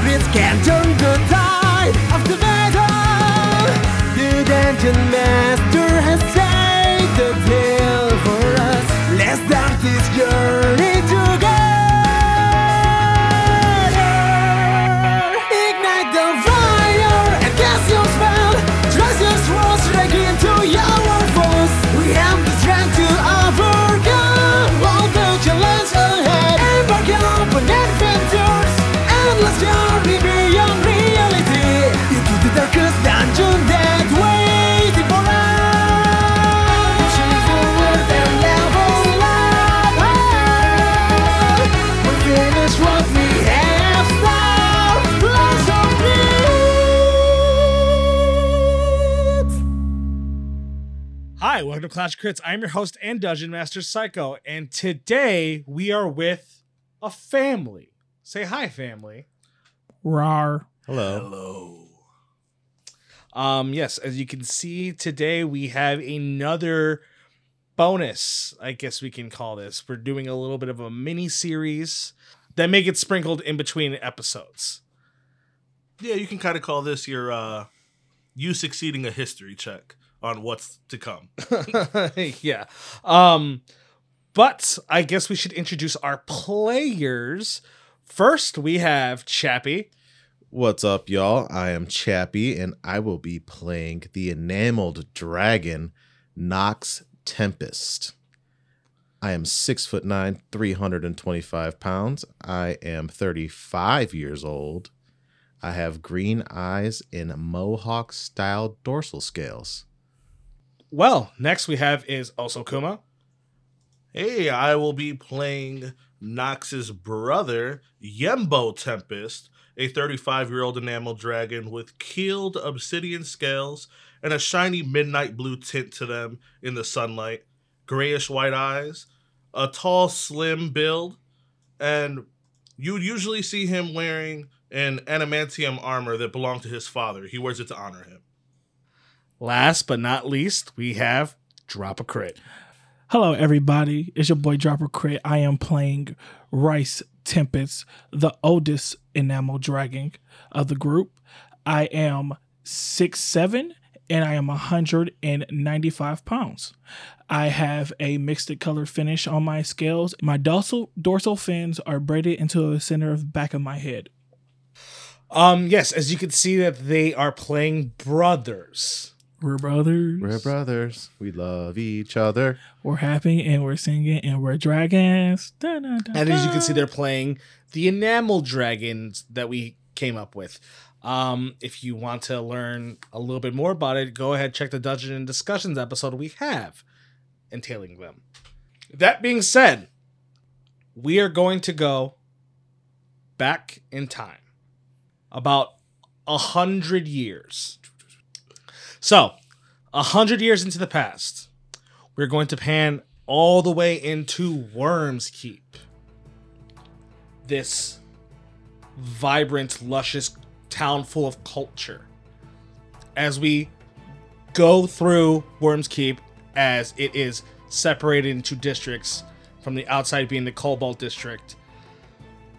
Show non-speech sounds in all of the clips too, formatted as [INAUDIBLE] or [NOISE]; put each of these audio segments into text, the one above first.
clash of welcome to Clash Crits. I'm your host and Dungeon Master Psycho, and today we are with a family. Say hi, family. Rar. Hello. Hello. Um, yes, as you can see today, we have another bonus. I guess we can call this. We're doing a little bit of a mini series that may get sprinkled in between episodes. Yeah, you can kind of call this your uh you succeeding a history check on what's to come. [LAUGHS] [LAUGHS] yeah. Um, but I guess we should introduce our players. First, we have Chappie. What's up, y'all? I am Chappie, and I will be playing the enameled dragon, Nox Tempest. I am six foot nine, 325 pounds. I am 35 years old. I have green eyes and mohawk style dorsal scales. Well, next we have is also Kuma. Hey, I will be playing Nox's brother, Yembo Tempest, a 35 year old enamel dragon with keeled obsidian scales and a shiny midnight blue tint to them in the sunlight, grayish white eyes, a tall, slim build, and you'd usually see him wearing an adamantium armor that belonged to his father. He wears it to honor him. Last but not least, we have Drop a Crit. Hello, everybody. It's your boy Drop a Crit. I am playing Rice Tempest, the oldest enamel dragon of the group. I am six seven and I am 195 pounds. I have a mixed color finish on my scales. My dorsal dorsal fins are braided into the center of the back of my head. Um, yes, as you can see that they are playing brothers. We're brothers. We're brothers. We love each other. We're happy and we're singing and we're dragons. Da, da, da, And as you can see, they're playing the enamel dragons that we came up with. Um, if you want to learn a little bit more about it, go ahead check the Dungeon and Discussions episode we have entailing them. That being said, we are going to go back in time about a hundred years. So, a hundred years into the past, we're going to pan all the way into Worms Keep. This vibrant, luscious town full of culture. As we go through Worms Keep, as it is separated into districts, from the outside being the Cobalt District,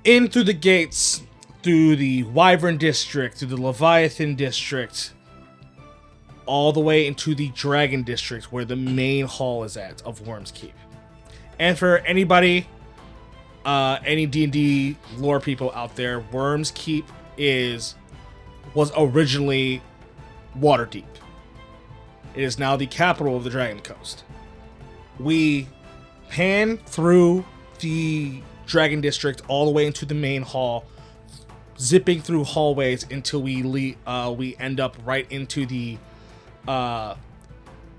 in through the gates, through the Wyvern District, through the Leviathan District, all the way into the Dragon District, where the main hall is at of Worms Keep. And for anybody, uh, any D and D lore people out there, Worms Keep is was originally Waterdeep. It is now the capital of the Dragon Coast. We pan through the Dragon District all the way into the main hall, zipping through hallways until we le- uh, we end up right into the uh,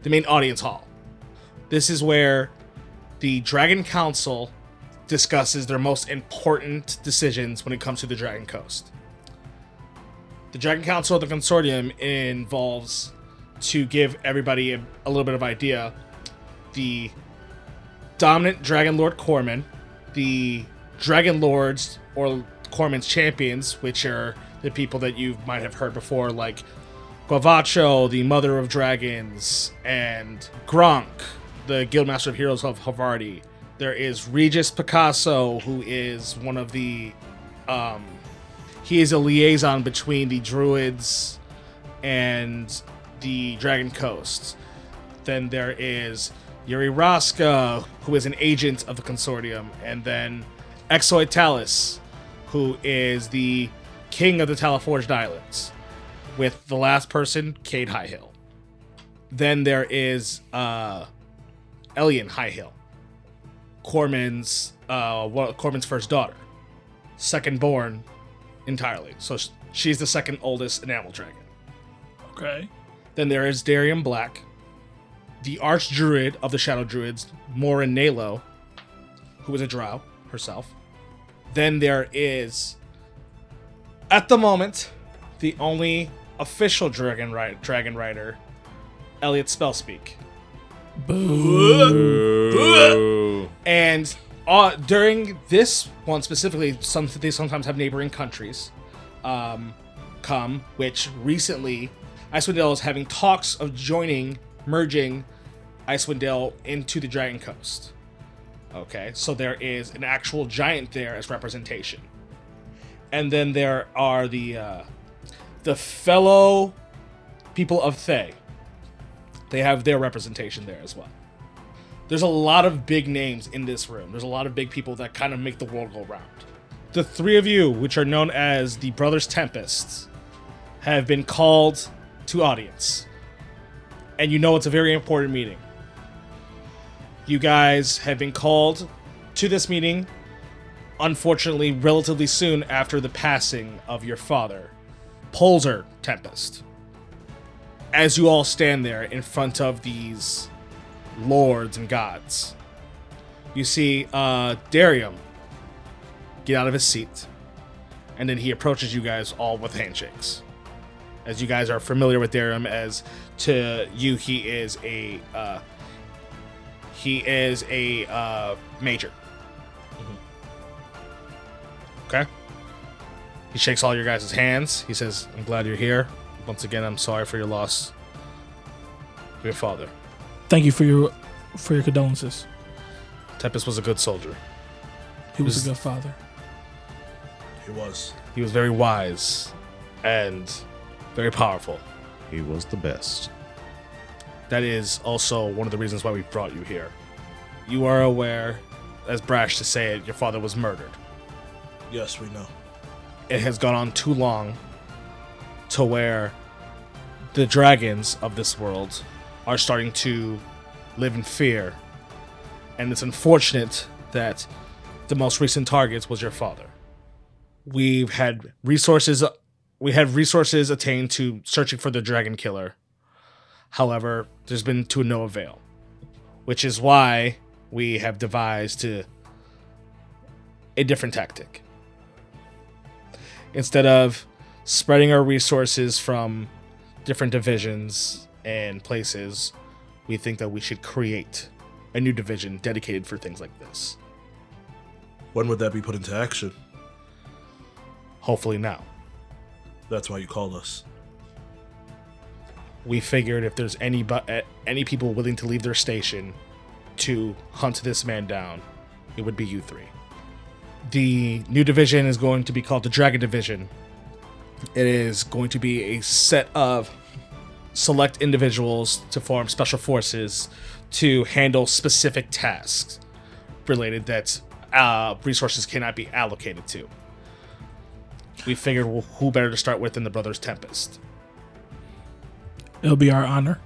the main audience hall. This is where the Dragon Council discusses their most important decisions when it comes to the Dragon Coast. The Dragon Council of the Consortium involves, to give everybody a, a little bit of idea, the dominant Dragon Lord Corman, the Dragon Lords or Corman's champions, which are the people that you might have heard before, like Guavacho, the Mother of Dragons, and Gronk, the Guildmaster of Heroes of Havarti. There is Regis Picasso, who is one of the. Um, he is a liaison between the Druids and the Dragon Coast. Then there is Yuri Raska, who is an agent of the consortium, and then Exoid Talus, who is the king of the Talaforged Islands, with the last person, Cade Highhill. Then there is uh, Elian Highhill, Corman's uh, one- Corman's first daughter, second born entirely. So she's the second oldest enamel dragon. Okay. Then there is Darian Black, the arch druid of the Shadow Druids, Morin Nalo, who is a drow herself. Then there is, at the moment, the only official dragon ri- dragon rider, Elliot Spellspeak. Ooh. And uh, during this one specifically, some they sometimes have neighboring countries um, come, which recently Icewind Dale is having talks of joining, merging Icewind Dale into the Dragon Coast. Okay, so there is an actual giant there as representation, and then there are the uh, the fellow people of Thay. They have their representation there as well there's a lot of big names in this room. There's a lot of big people that kind of make the world go round. The three of you, which are known as the Brothers Tempests, have been called to audience. And you know it's a very important meeting. You guys have been called to this meeting, unfortunately, relatively soon after the passing of your father, Polzer Tempest. As you all stand there in front of these lords and gods. You see uh, Darian get out of his seat, and then he approaches you guys all with handshakes. As you guys are familiar with Darian, as to you, he is a uh, he is a uh, major. Okay. He shakes all your guys' hands. He says, "I'm glad you're here. Once again, I'm sorry for your loss. of Your father." Thank you for your for your condolences. Tempest was a good soldier. He was Was- a good father. He was. He was very wise and very powerful. He was the best. That is also one of the reasons why we brought you here. You are aware, as brash to say it, your father was murdered. Yes, we know. It has gone on too long to where the dragons of this world are starting to live in fear. And it's unfortunate that the most recent targets was your father. We've had resources we had resources attained to searching for the dragon killer. However, there's been to no avail. Which is why we have devised to a different tactic. Instead of spreading our resources from different divisions and places, we think that we should create a new division dedicated for things like this. When would that be put into action? Hopefully now. That's why you called us. We figured if there's any bu- eh, any people willing to leave their station to hunt this man down, it would be you three. The new division is going to be called the Dragon Division. It is going to be a set of select individuals to form special forces to handle specific tasks related that uh, resources cannot be allocated to. We figured well, who better to start with than the Brothers Tempest. It'll be our honor.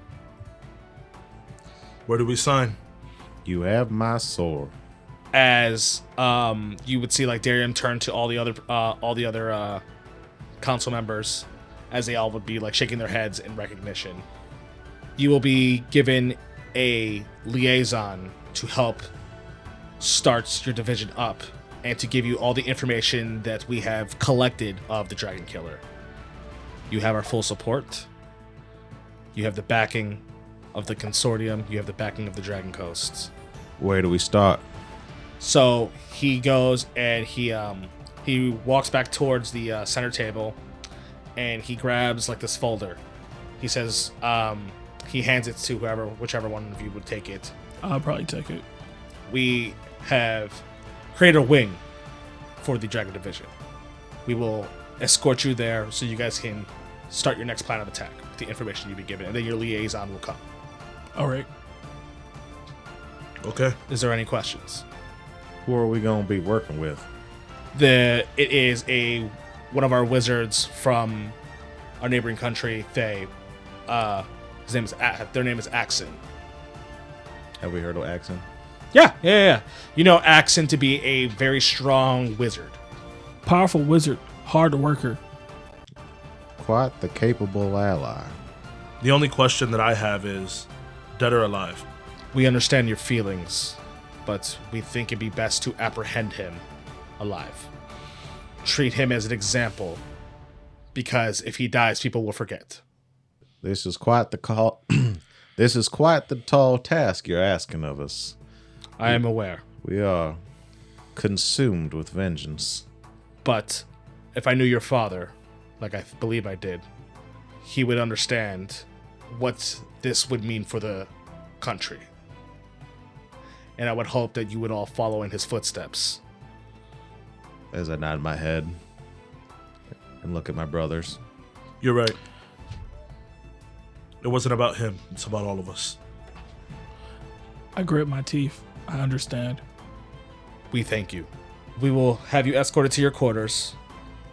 Where do we sign? You have my sword. As um, you would see like Darian turn to all the other uh, all the other uh, council members as they all would be like shaking their heads in recognition. You will be given a liaison to help start your division up and to give you all the information that we have collected of the Dragon Killer. You have our full support. You have the backing of the consortium. You have the backing of the Dragon Coasts. Where do we start? So he goes and he um he walks back towards the uh, center table, and he grabs like this folder. He says, um, he hands it to whoever, whichever one of you would take it. I'll probably take it. We have created a wing for the Dragon Division. We will escort you there so you guys can start your next plan of attack with the information you've been given, and then your liaison will come. All right. Okay. Is there any questions? Who are we gonna be working with? the it is a one of our wizards from our neighboring country. They, uh, his name is A- their name is Axon. Have we heard of Axon? Yeah, yeah, yeah. You know Axon to be a very strong wizard. Powerful wizard, hard worker. Quite the capable ally. The only question that I have is dead or alive? We understand your feelings, but we think it'd be best to apprehend him alive. Treat him as an example, because if he dies, people will forget. This is quite the call. [CLEARS THROAT] this is quite the tall task you're asking of us. I am aware, We are consumed with vengeance. but if I knew your father, like I believe I did, he would understand what this would mean for the country. And I would hope that you would all follow in his footsteps. As I nod my head and look at my brothers. You're right. It wasn't about him, it's about all of us. I grit my teeth. I understand. We thank you. We will have you escorted to your quarters,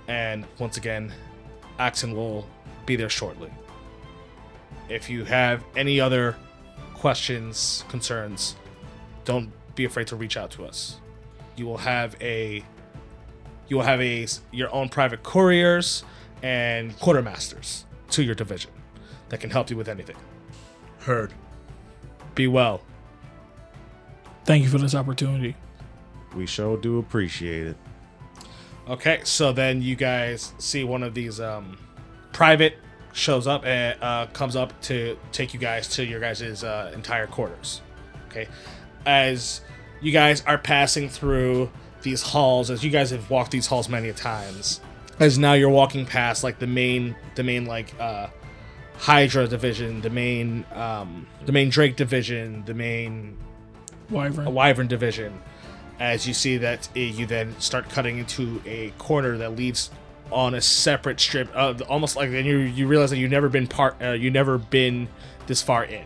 and once again, Axon will be there shortly. If you have any other questions, concerns, don't be afraid to reach out to us. You will have a you will have a your own private couriers and quartermasters to your division that can help you with anything. Heard. Be well. Thank you for this opportunity. We sure do appreciate it. Okay, so then you guys see one of these um, private shows up and uh, comes up to take you guys to your guys' uh, entire quarters. Okay, as you guys are passing through these halls, as you guys have walked these halls many times, as now you're walking past like the main, the main like uh, Hydra division, the main, um, the main Drake division, the main Wyvern. a wyvern division as you see that uh, you then start cutting into a corner that leads on a separate strip uh, almost like then you you realize that you've never been part uh, you've never been this far in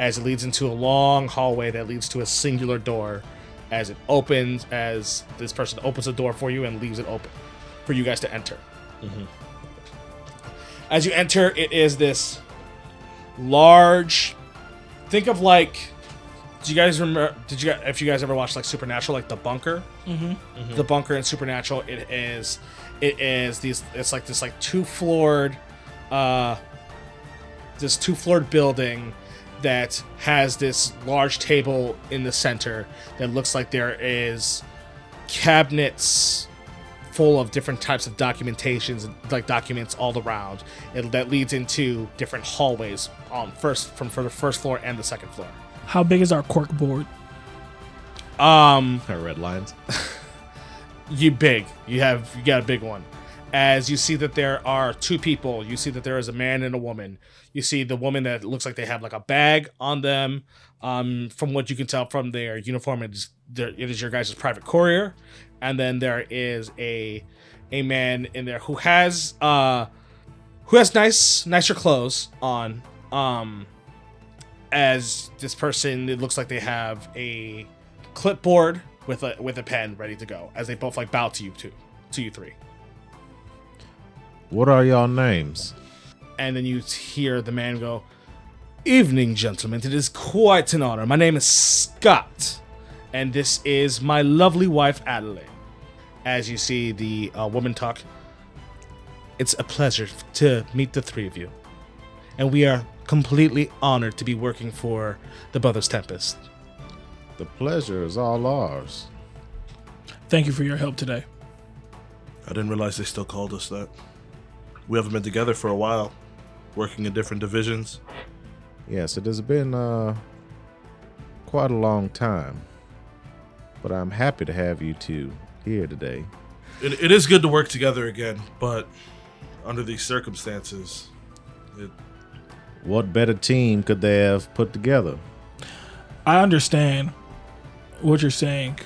as it leads into a long hallway that leads to a singular door as it opens as this person opens the door for you and leaves it open for you guys to enter as you enter it is this large think of like do you guys remember? Did you guys, if you guys ever watched like Supernatural, like the bunker? Mm-hmm. The bunker in Supernatural, it is, it is these. It's like this like two floored, uh, this two floored building that has this large table in the center that looks like there is cabinets full of different types of documentations like documents all around. It, that leads into different hallways on first from for the first floor and the second floor. How big is our cork board? um Our red lines. [LAUGHS] you big. You have you got a big one. As you see that there are two people you see that there is a man and a woman you see the woman that looks like they have like a bag on them um from what you can tell from their uniform it is it is your guys' private courier and then there is a a man in there who has uh who has nice nicer clothes on um as this person it looks like they have a clipboard with a with a pen ready to go as they both like bow to you two to you three What are y'all names? And then you hear the man go evening gentlemen it is quite an honor my name is scott and this is my lovely wife adelaide as you see the uh, woman talk it's a pleasure to meet the three of you and we are completely honored to be working for the brothers tempest The pleasure is all ours. Thank you for your help today. I didn't realize they still called us that. We haven't been together for a while, working in different divisions. Yes, it has been uh, quite a long time. But I'm happy to have you two here today. It, it is good to work together again, but under these circumstances. It, What better team could they have put together? I understand what you're saying,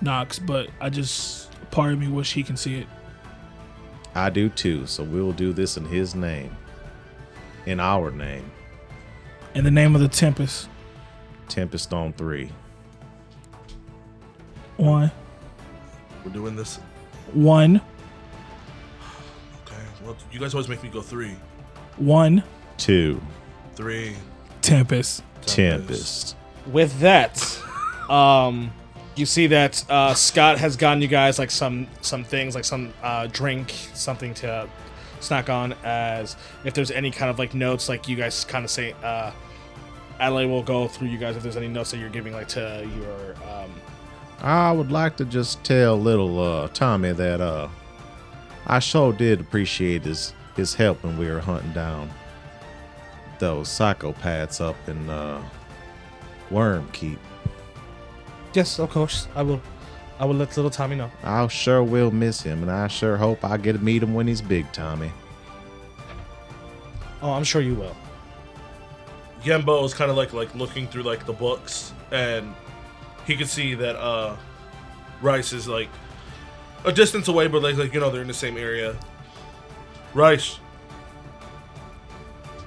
Nox, but I just part of me wish he can see it. I do too, so we will do this in his name. In our name. In the name of the Tempest, Tempest on three. one, we're doing this. one, Okay. Well, you guys always make me go three, one, Two. three. Tempest. Tempest. with that, um, you see that uh, Scott has gotten you guys like some some things, like some uh, drink, something to snack on. As if there's any kind of like notes, like you guys kind of say, uh, Adelaide will go through you guys if there's any notes that you're giving, like to your. Um, I would like to just tell little uh, Tommy that uh, I sure did appreciate his his help when we were hunting down those psychopaths up in uh, Worm Keep. yes, of course, I will. I will let little Tommy know. I sure will miss him, and I sure hope I get to meet him when he's big, Tommy. Oh, I'm sure you will. Yembo is kind of like like looking through like the books, and he can see that uh, Rice is like a distance away, but like like you know they're in the same area. Rice,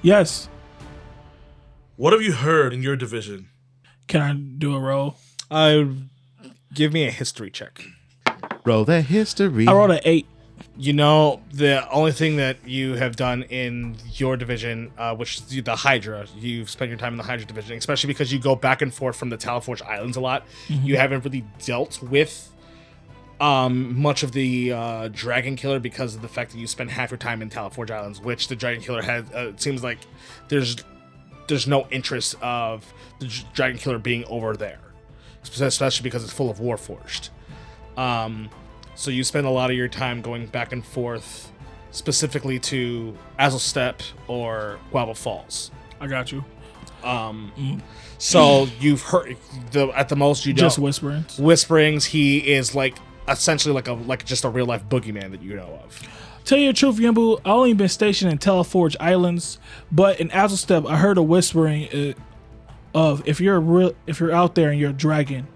Yes. what have you heard in your division? Can I do a roll? Uh, give me a history check. Roll that history. I rolled an eight. You know, the only thing that you have done in your division, uh, which is the Hydra, you've spent your time in the Hydra division, especially because you go back and forth from the Talaforge Islands a lot. You haven't really dealt with um, much of the uh, Dragon Killer because of the fact that you spend half your time in Talaforge Islands, which the Dragon Killer has. Uh, it seems like there's there's no interest of the Dragon Killer being over there, especially because it's full of Warforged. Um, so you spend a lot of your time going back and forth, specifically to Azelstep or Guava Falls. I got you. So you've heard the at the most you Just don't whisperings. whisperings. He is like essentially like a like just a real life boogeyman that you know of. Tell you the truth, Yambu, I only been stationed in Talaforge Islands, but in Azelstep, I heard a whispering uh, of if you're real, if you're out there and you're a dragon,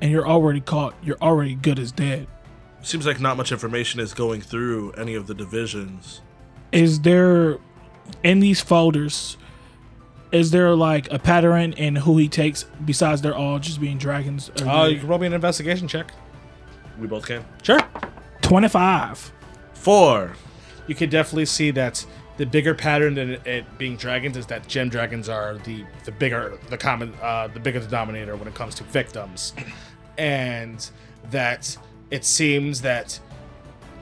and you're already caught, you're already good as dead. Seems like not much information is going through any of the divisions. Is there in these folders? Is there like a pattern in who he takes besides they're all just being dragons? Or Uh, they- you can roll me an investigation check. We both can. Sure. 25. Four. You can definitely see that the bigger pattern than it, being dragons is that gem dragons are the the bigger the common uh, the bigger denominator when it comes to victims, and that it seems that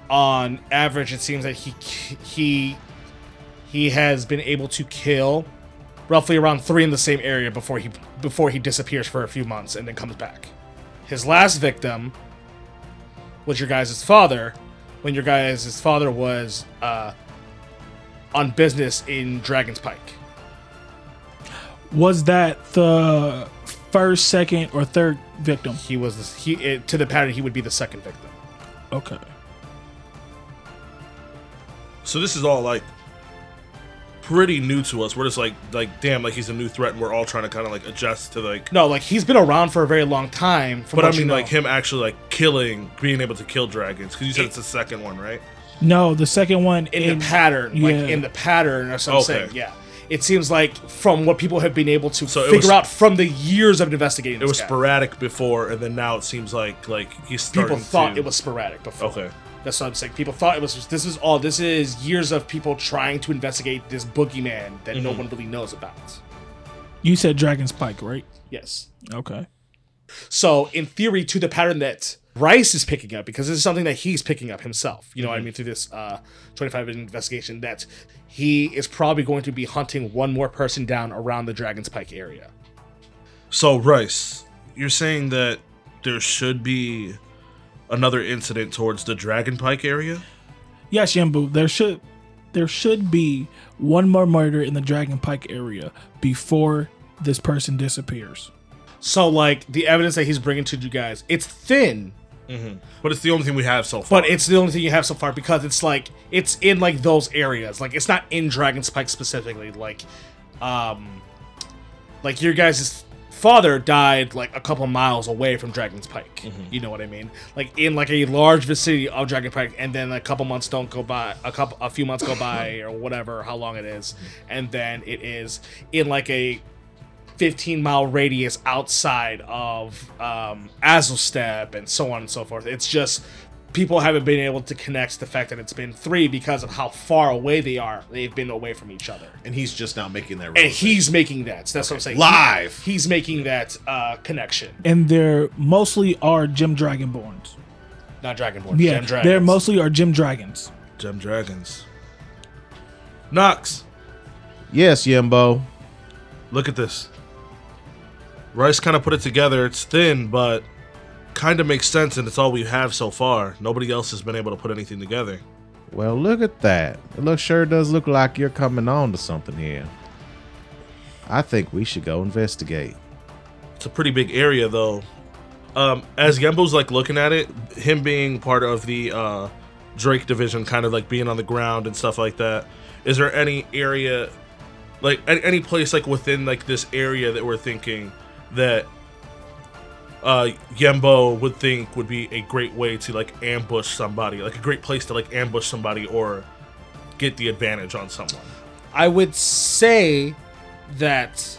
on average it seems that he he he has been able to kill roughly around three in the same area before he before he disappears for a few months and then comes back. His last victim was your guys' father, when your guys' father was uh, on business in Dragon's Pike. Was that the first, second, or third victim? He was the, he it, to the pattern. He would be the second victim. Okay. So this is all like pretty new to us. We're just like like damn, like he's a new threat, and we're all trying to kind of like adjust to like. No, like he's been around for a very long time. From But I what you mean, know. like him actually like killing, being able to kill dragons. Because you said It- it's the second one, right? No, the second one in, the pattern, like yeah. in the pattern, or something. Okay. Yeah, it seems like from what people have been able to So figure was- out from the years of investigating, It was guy. sporadic before, and then now it seems like like he's starting People thought to- it was sporadic before. okay. That's what I'm saying. People thought it was. This is all. This is years of people trying to investigate this boogeyman that no Mhm. one really knows about. You said Dragon's Pike, right? Yes. Okay. So, in theory, to the pattern that Rice is picking up, because this is something that he's picking up himself, you know what I mean, through this uh, 25 minute investigation, that he is probably going to be hunting one more person down around the Dragon's Pike area. So Rice, you're saying that there should be another incident towards the Dragon Pike area? Yes, Yambu, there should there should be one more murder in the Dragon Pike area before this person disappears. So, like, the evidence that he's bringing to you guys, it's thin, But it's the only thing we have so far. but it's the only thing you have so far because it's like it's in like those areas. Like it's not in Dragon's Pike specifically. Like, um, like your guys' father died like a couple miles away from Dragon's Pike. You know what I mean? Like in like a large vicinity of Dragon Pike, and then a couple months don't go by, a couple, a few months go by, [COUGHS] or whatever, how long it is, and then it is in like a 15 mile radius outside of um, Azulstep and so on and so forth. It's just people haven't been able to connect the fact that it's been three because of how far away they are. They've been away from each other. And he's just now making that. And he's making that. That's what I'm saying. Live. He- he's making that uh, connection. And they're mostly are Gem Dragonborns. Not Dragonborn. Yeah, Gem Dragons. they're mostly are Gem Dragons. Gem Dragons. Nox, yes, Yembo. look at this. Rice kind of put it together. It's thin, but kind of makes sense, and it's all we have so far. Nobody else has been able to put anything together. Well, look at that. It looks sure does look like you're coming on to something here. I think we should go investigate. It's a pretty big area, though. Um, as Gembo's like looking at it, him being part of the uh, Drake division, kind of like being on the ground and stuff like that. Is there any area, like any, any place like within like this area that we're thinking that uh, Yembo would think would be a great way to like ambush somebody, like a great place to like ambush somebody or get the advantage on someone? I would say that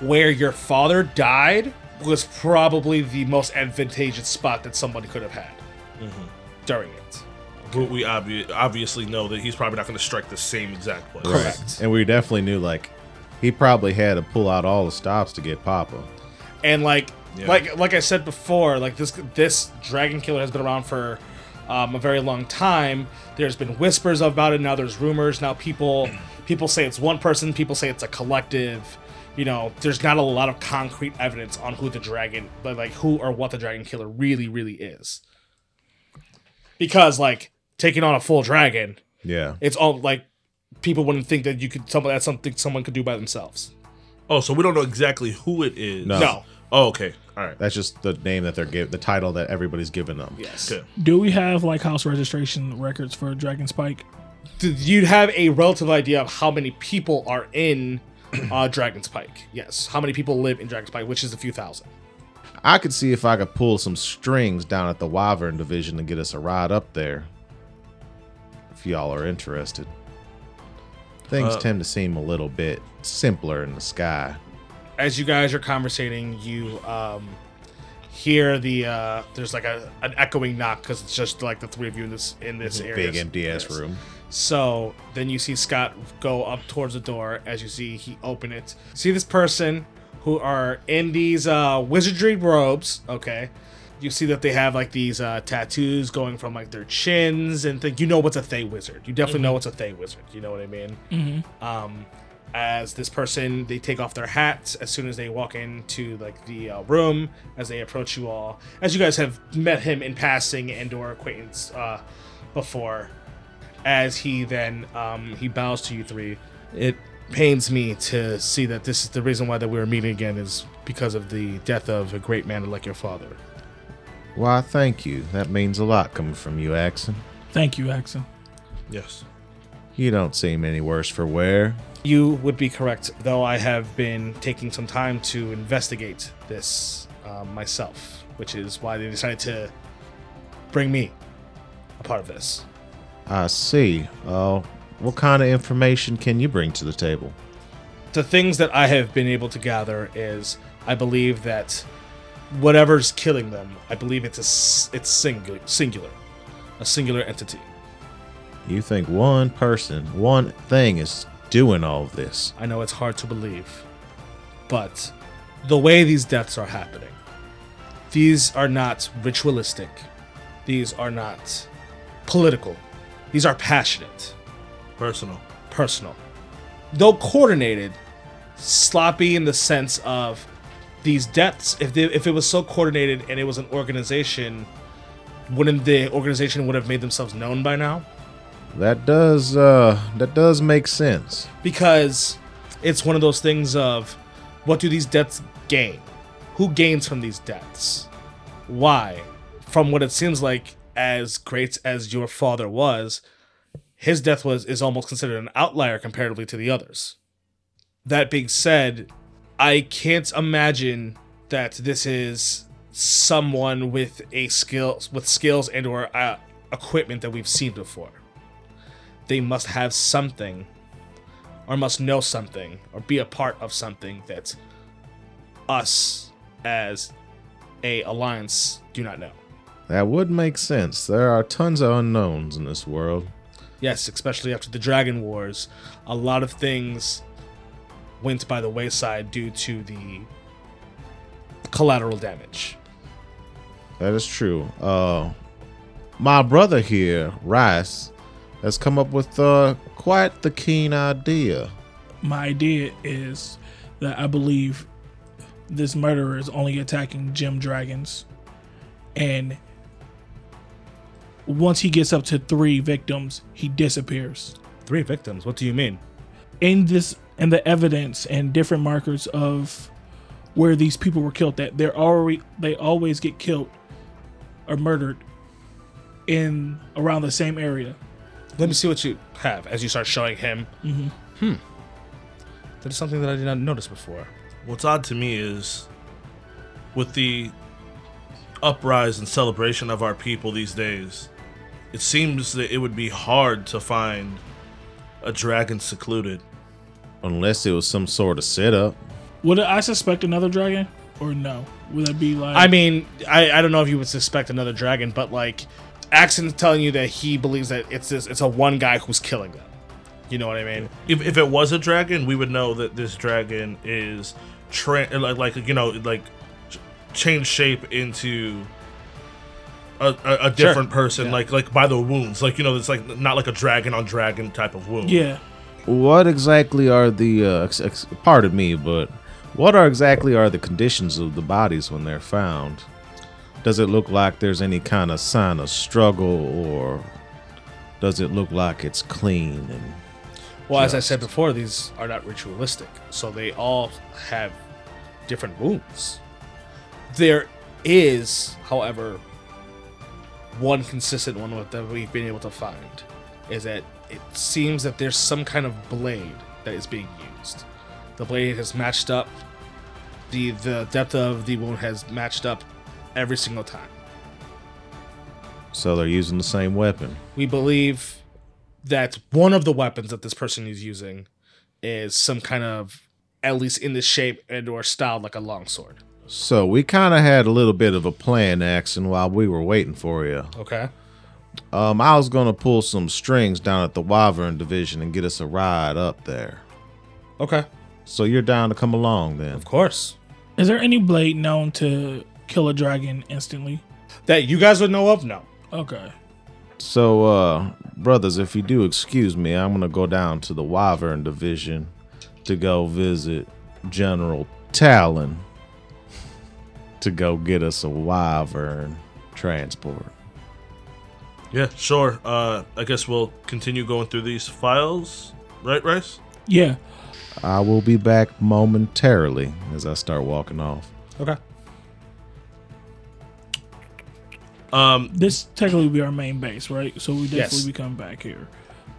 where your father died was probably the most advantageous spot that somebody could have had during it. But we obvi- obviously know that he's probably not going to strike the same exact place. Correct. And we definitely knew like he probably had to pull out all the stops to get Papa. And like Yeah. like like I said before, like this this dragon killer has been around for um, a very long time. There's been whispers about it. Now there's rumors. Now people [CLEARS THROAT] people say it's one person. People say it's a collective. You know, there's not a lot of concrete evidence on who the dragon, but like who or what the dragon killer really really is. Because like taking on a full dragon, Yeah. it's all like people wouldn't think that you could someone that's something someone could do by themselves. Oh, so we don't know exactly who it is. No. No. Oh, okay. All right. That's just the name that they're giving, the title that everybody's giving them. Yes. Good. Do we have like house registration records for Dragon's Pike? you'd have a relative idea of how many people are in uh, Dragon's Pike. Yes, how many people live in Dragon's Pike, which is a few thousand. I could see if I could pull some strings down at the Wyvern division and get us a ride up there. If y'all are interested. Things Uh, tend to seem a little bit simpler in the sky. As you guys are conversating, you um, hear the uh, there's like a an echoing knock because it's just like the three of you in this in this area. Big empty ass room. So then you see Scott go up towards the door. As you see, he open it. See this person who are in these uh, wizardry robes. Okay, you see that they have like these uh, tattoos going from like their chins and think you know what's a Thay wizard. You definitely know what's a Thay wizard. You know what I mean? Um, as this person, they take off their hats as soon as they walk into like the uh, room. As they approach you all, as you guys have met him in passing and or acquaintance uh, before as he then um, he bows to you three. It pains me to see that this is the reason why that we are meeting again is because of the death of a great man like your father. Why, thank you. That means a lot coming from you, Axon. Thank you, Axon. Yes. You don't seem any worse for wear. You would be correct, though I have been taking some time to investigate this um, myself, which is why they decided to bring me a part of this. I see. Uh, what kind of information can you bring to the table? the things that I have been able to gather is I believe that whatever's killing them, I believe it's a s- it's singular, singular, a singular entity. You think one person, one thing is doing all of this. I know it's hard to believe, but the way these deaths are happening, these are not ritualistic. These are not political. These are passionate, Personal. personal. Though coordinated, sloppy in the sense of these deaths. If they, if it was so coordinated and it was an organization, wouldn't the organization would have made themselves known by now? That does uh that does make sense. because it's one of those things of what do these deaths gain? Who gains from these deaths? Why? from what it seems like, as great as your father was, his death was is almost considered an outlier comparatively to the others. That being said, I can't imagine that this is someone with a skill with skills and or uh, equipment that we've seen before. They must have something or must know something or be a part of something that us as a alliance do not know. That would make sense. There are tons of unknowns in this world. Yes, especially after the Dragon Wars, a lot of things went by the wayside due to the collateral damage. That is true. Uh, my brother here, Rice, has come up with uh, quite the keen idea. My idea is that I believe this murderer is only attacking gem dragons, and once he gets up to three victims, he disappears. Three victims. What do you mean? in this and the evidence and different markers of where these people were killed that they're already they always get killed or murdered in around the same area Let me see what you have as you start showing him. Mm-hmm. Hmm. That is something that I did not notice before. What's odd to me is with the uprise and celebration of our people these days, it seems that it would be hard to find a dragon secluded. Unless it was some sort of setup. would i suspect another dragon or no would that be like I mean, I, I don't know if you would suspect another dragon, but like, Axon's telling you that he believes that it's this it's a one guy who's killing them. You know what I mean? If, if it was a dragon, we would know that this dragon is tra- like like you know like ch- change shape into a, a, a different person, Yeah. like like by the wounds, like you know it's like not like a dragon on dragon type of wound. yeah What exactly are the, uh, ex- ex- pardon me, but what are exactly are the conditions of the bodies when they're found? Does it look like there's any kind of sign of struggle or does it look like it's clean and Well, as I said before, these are not ritualistic, so they all have different wounds. There is, however, one consistent one that we've been able to find is that it seems that there's some kind of blade that is being used. The blade has matched up. The the depth of the wound has matched up every single time. so they're using the same weapon? we believe that one of the weapons that this person is using is some kind of at least in the shape and or styled like a longsword. So we kind of had a little bit of a plan action while we were waiting for you. Okay. Um, I was gonna pull some strings down at the Wyvern division and get us a ride up there. Okay. So you're down to come along then? Of course. is there any blade known to kill a dragon instantly That you guys would know of? No. okay So, uh, brothers, if you do excuse me, I'm gonna go down to the Wyvern division to go visit General Talon to go get us a Wyvern transport. Yeah, sure. Uh, I guess we'll continue going through these files, right, Rice? yeah I will be back momentarily as I start walking off. Okay. Um, this technically be our main base right so we definitely Yes. be coming back here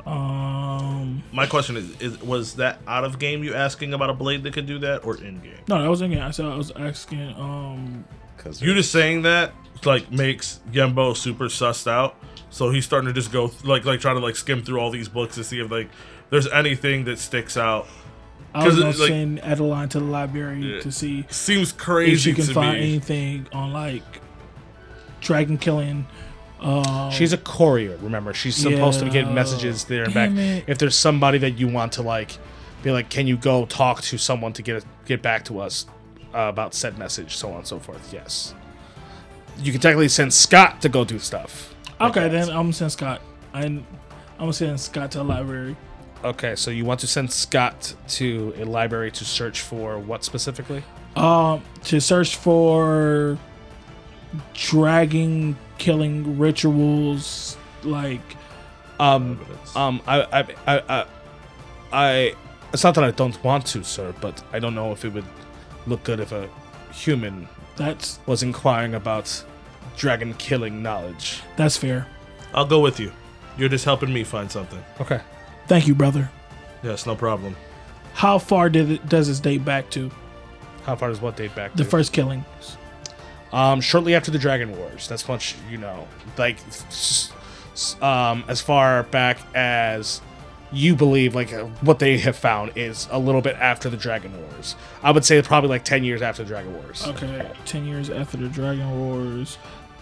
um my question is, is: Was that out of game? You asking about a blade that could do that, or in game? no that was again i said i was asking um Cause You just saying that like makes Yembo super sussed out. So he's starting to just go like like try to like skim through all these books to see if like there's anything that sticks out. I was gonna like- send Adeline to the library Yeah. to see Seems crazy if crazy she can to find me. anything on like dragon killing. Uh, She's a courier, remember. She's supposed to get Yeah. messages there and back. It. If there's somebody that you want to like be like, can you go talk to someone to get get back to us uh, about said message, so on and so forth. Yes. You can technically send Scott to go do stuff. like okay, that. then I'm gonna send Scott. I'm, I'm gonna send Scott to the library. Okay, so you want to send Scott to a library to search for what specifically? Um, to search for dragon killing rituals, like Um, um, I, I, I, I, I, it's not that I don't want to, sir, but I don't know if it would look good if a human that's was inquiring about dragon killing knowledge. That's fair. I'll go with you. You're just helping me find something. Okay. Thank you, brother. Yes, no problem. How far did it does this date back to How far does what date back? the to? first killing? Um, shortly after the Dragon Wars. That's much you know. Like, s- s- um, as far back as you believe, like uh, what they have found is a little bit after the Dragon Wars. I would say probably like ten years after the Dragon Wars. Okay, ten years after the Dragon Wars.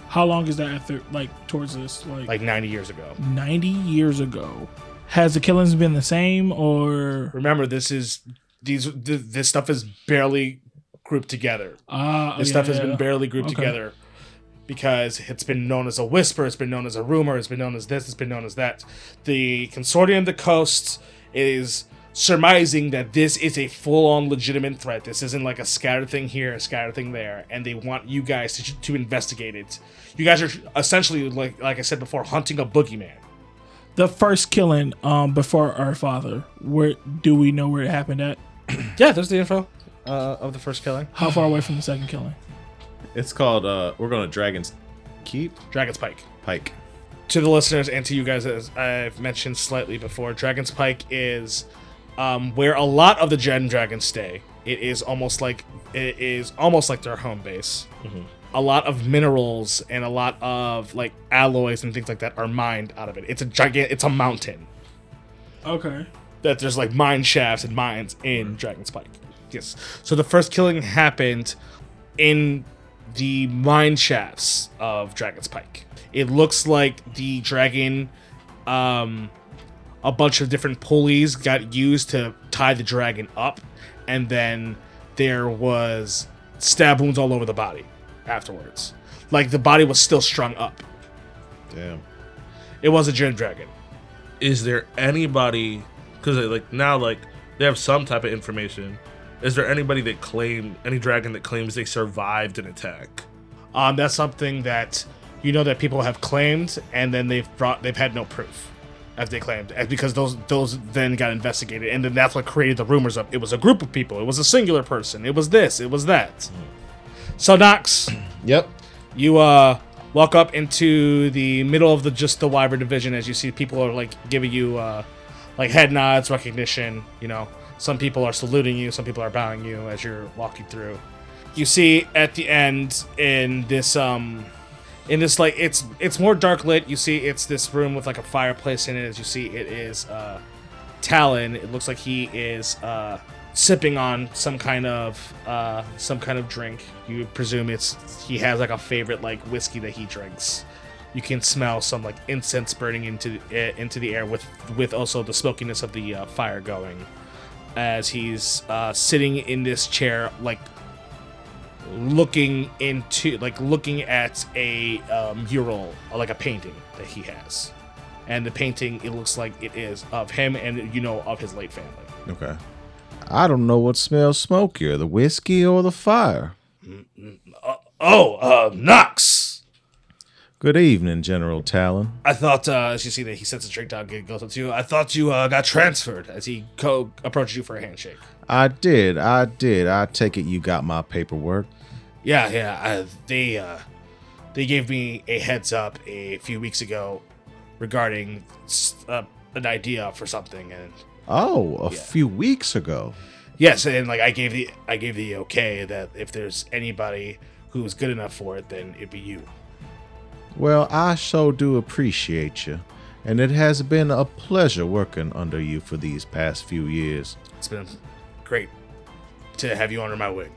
How long is that after, like, towards this? Like, Like ninety years ago. ninety years ago. Has the killings been the same, or Remember, this is these this stuff is barely grouped together. ah, This yeah, stuff has yeah. been barely grouped Okay. together because it's been known as a whisper, it's been known as a rumor, it's been known as this, it's been known as that. The Consortium of the Coast is surmising that this is a full-on legitimate threat. This isn't like a scattered thing here, a scattered thing there, and they want you guys to, to investigate it. You guys are essentially like like I said before, hunting a boogeyman. the first killing um before our father? Where do we know where it happened at? Yeah, there's the info uh, of the first killing. How far away from the second killing? It's called uh we're going to Dragon's Keep Dragon's Pike. Pike. to the listeners and to you guys, as I've mentioned slightly before, Dragon's Pike is um, where a lot of the Gem Dragons stay. It is almost like it is almost like their home base. A lot of minerals and a lot of like alloys and things like that are mined out of it. It's a giant. It's a mountain Okay. that there's like mine shafts and mines in Dragon's Pike. Yes. So the first killing happened in the mine shafts of Dragon's Pike. It looks like the dragon, um, a bunch of different pulleys got used to tie the dragon up, and then there was stab wounds all over the body afterwards. Like the body was still strung up. Damn. It was a Gem Dragon. Is there anybody? Because like now, like they have some type of information. Is there anybody that claim any dragon that claims they survived an attack? Um, that's something that you know that people have claimed, and then they've brought they've had no proof, as they claimed, and because those those then got investigated, and then that's what created the rumors of it was a group of people, it was a singular person, it was this, it was that. So Nox, [CLEARS THROAT] Yep. you uh walk up into the middle of the just the Wyvern division as you see people are like giving you uh like head nods, recognition, you know. Some people are saluting you, some people are bowing you as you're walking through. You see at the end in this um in this like it's it's more dark lit. You see it's this room with like a fireplace in it. As you see it is uh Talon. It looks like he is uh sipping on some kind of uh some kind of drink. You presume it's he has like a favorite like whiskey that he drinks. You can smell some like incense burning into uh, into the air with with also the smokiness of the uh, fire going as he's uh, sitting in this chair like looking into like looking at a um, mural like a painting that he has and the painting it looks like it is of him and you know of his late family Okay. I don't know what smells smokier, the whiskey or the fire. oh uh knox Good evening, General Talon. i thought uh as you see that he sets a drink down and goes up to you i thought you uh, got transferred as he co- approaches you for a handshake I did, I did. I take it you got my paperwork. Yeah, yeah. Uh, they uh, they gave me a heads up a few weeks ago regarding uh, an idea for something, and Oh, a Yeah. few weeks ago. yes, and like I gave the I gave the okay that if there's anybody who's good enough for it, then it'd be you. Well, I so do appreciate you, and it has been a pleasure working under you for these past few years. It's been great to have you under my wing.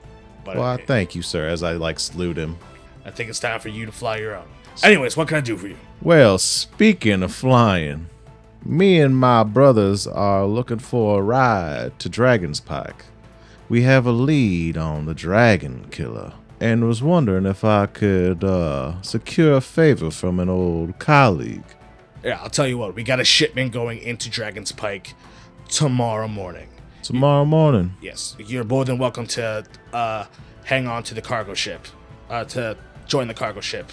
But Well, I I, thank you, sir, as I like salute him. I think it's time for you to fly your own. Anyways, what can I do for you? Well, speaking of flying, me and my brothers are looking for a ride to Dragon's Pike. We have a lead on the Dragon Killer, and was wondering if I could uh, secure a favor from an old colleague. Yeah, I'll tell you what. We got a shipment going into Dragon's Pike tomorrow morning. Tomorrow morning. Yes, you're more than welcome to uh, hang on to the cargo ship, uh, to join the cargo ship.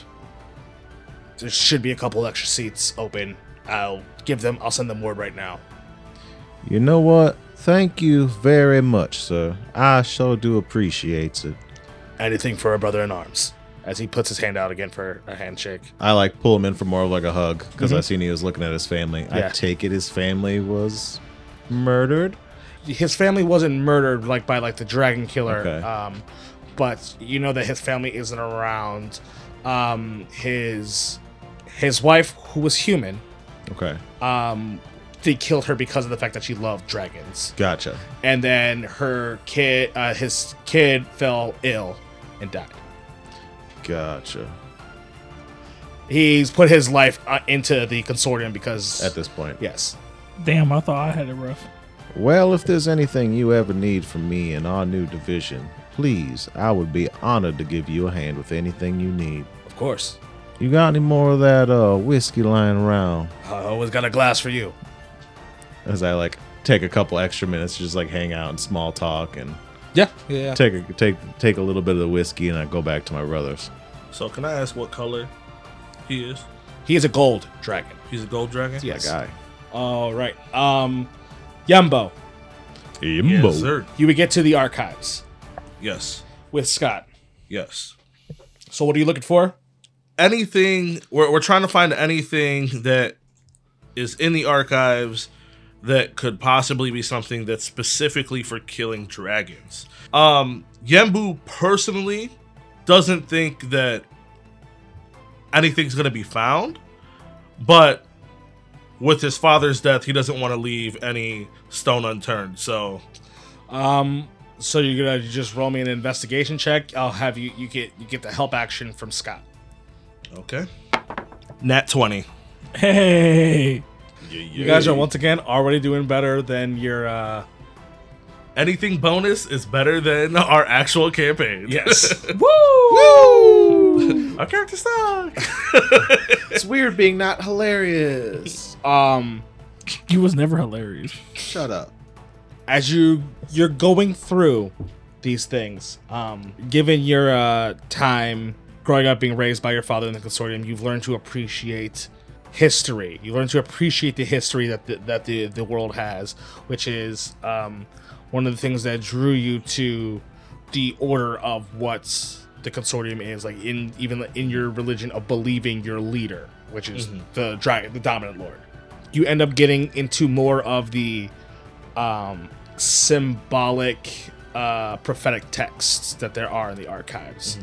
There should be a couple extra seats open. I'll give them. I'll send them word right now. You know what? Thank you very much, sir. I sure do appreciate it. Anything for a brother in arms. as he puts his hand out again for a handshake. I like pull him in for more of like a hug because I Mhm. seen he was looking at his family. I take it his family was murdered. His family wasn't murdered like by like the dragon killer, Okay. um, but you know that his family isn't around. Um, his his wife, who was human, Okay, um, they killed her because of the fact that she loved dragons. gotcha. and then her kid uh, his kid fell ill and died Gotcha. he's put his life uh, into the consortium because At this point, yes Damn, I thought I had it rough. Well, if there's anything you ever need from me in our new division, please, I would be honored to give you a hand with anything you need. of course You got any more of that uh whiskey lying around? i always got a glass for you As I like take a couple extra minutes, to just like hang out and small talk and yeah yeah take a take take a little bit of the whiskey and I go back to my brothers. So can I ask what color he is? he is a gold dragon He's a gold dragon. yes Guy. all right um yembo Yes, sir. you would get to the archives Yes. with scott Yes. so what are you looking for anything we're, we're trying to find anything that is in the archives that could possibly be something that's specifically for killing dragons. Um yembo personally doesn't think that anything's going to be found but with his father's death he doesn't want to leave any stone unturned so. Um so you're gonna just roll me an investigation check? I'll have you you get you get the help action from scott. Okay. Nat 20 Hey, You guys are once again already doing better than your uh anything bonus is better than our actual campaign yes. [LAUGHS] Woo! Our character suck. [LAUGHS] It's weird being not hilarious. um you was never hilarious. Shut up. as you you're going through these things, um given your uh time growing up being raised by your father in the consortium, you've learned to appreciate history. You learn to appreciate the history that the, that the the world has, which is um one of the things that drew you to the order of what the consortium is like in even in your religion of believing your leader which is the dragon the dominant lord. You end up getting into more of the um symbolic uh prophetic texts that there are in the archives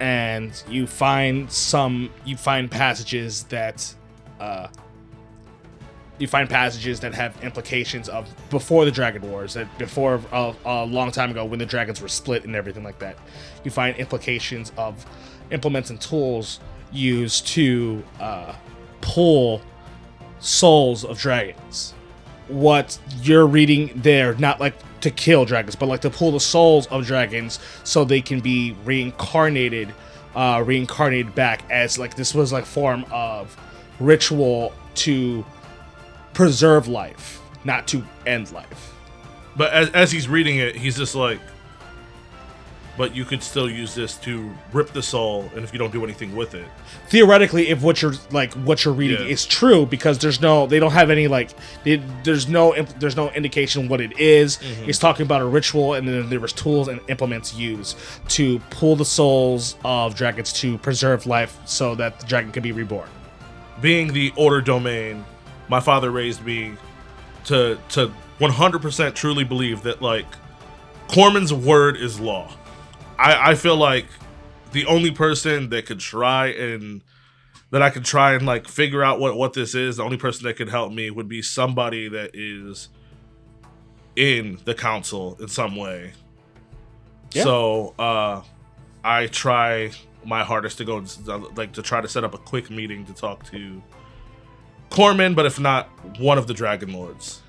and you find some you find passages that uh you find passages that have implications of before the Dragon Wars, that before a, a long time ago when the dragons were split and everything like that. You find implications of implements and tools used to uh, pull souls of dragons. What you're reading there, not like to kill dragons, but like to pull the souls of dragons so they can be reincarnated, uh, reincarnated back as like this was like form of ritual to preserve life, not to end life. But as, as he's reading it, he's just like, but you could still use this to rip the soul, and if you don't do anything with it, Theoretically, if what you're like what you're reading Yeah. is true, because there's no, they don't have any like, they, there's no, there's no indication what it is. Mm-hmm. It's talking about a ritual, and then there was tools and implements used to pull the souls of dragons to preserve life, so that the dragon can be reborn. being the order domain, my father raised me to to 100% truly believe that like Corman's word is law. I I feel like the only person that could try and that I could try and like figure out what what this is, the only person that could help me would be somebody that is in the council in some way. Yeah. So, uh I try my hardest to go like to try to set up a quick meeting to talk to Corman, but if not, one of the Dragon Lords.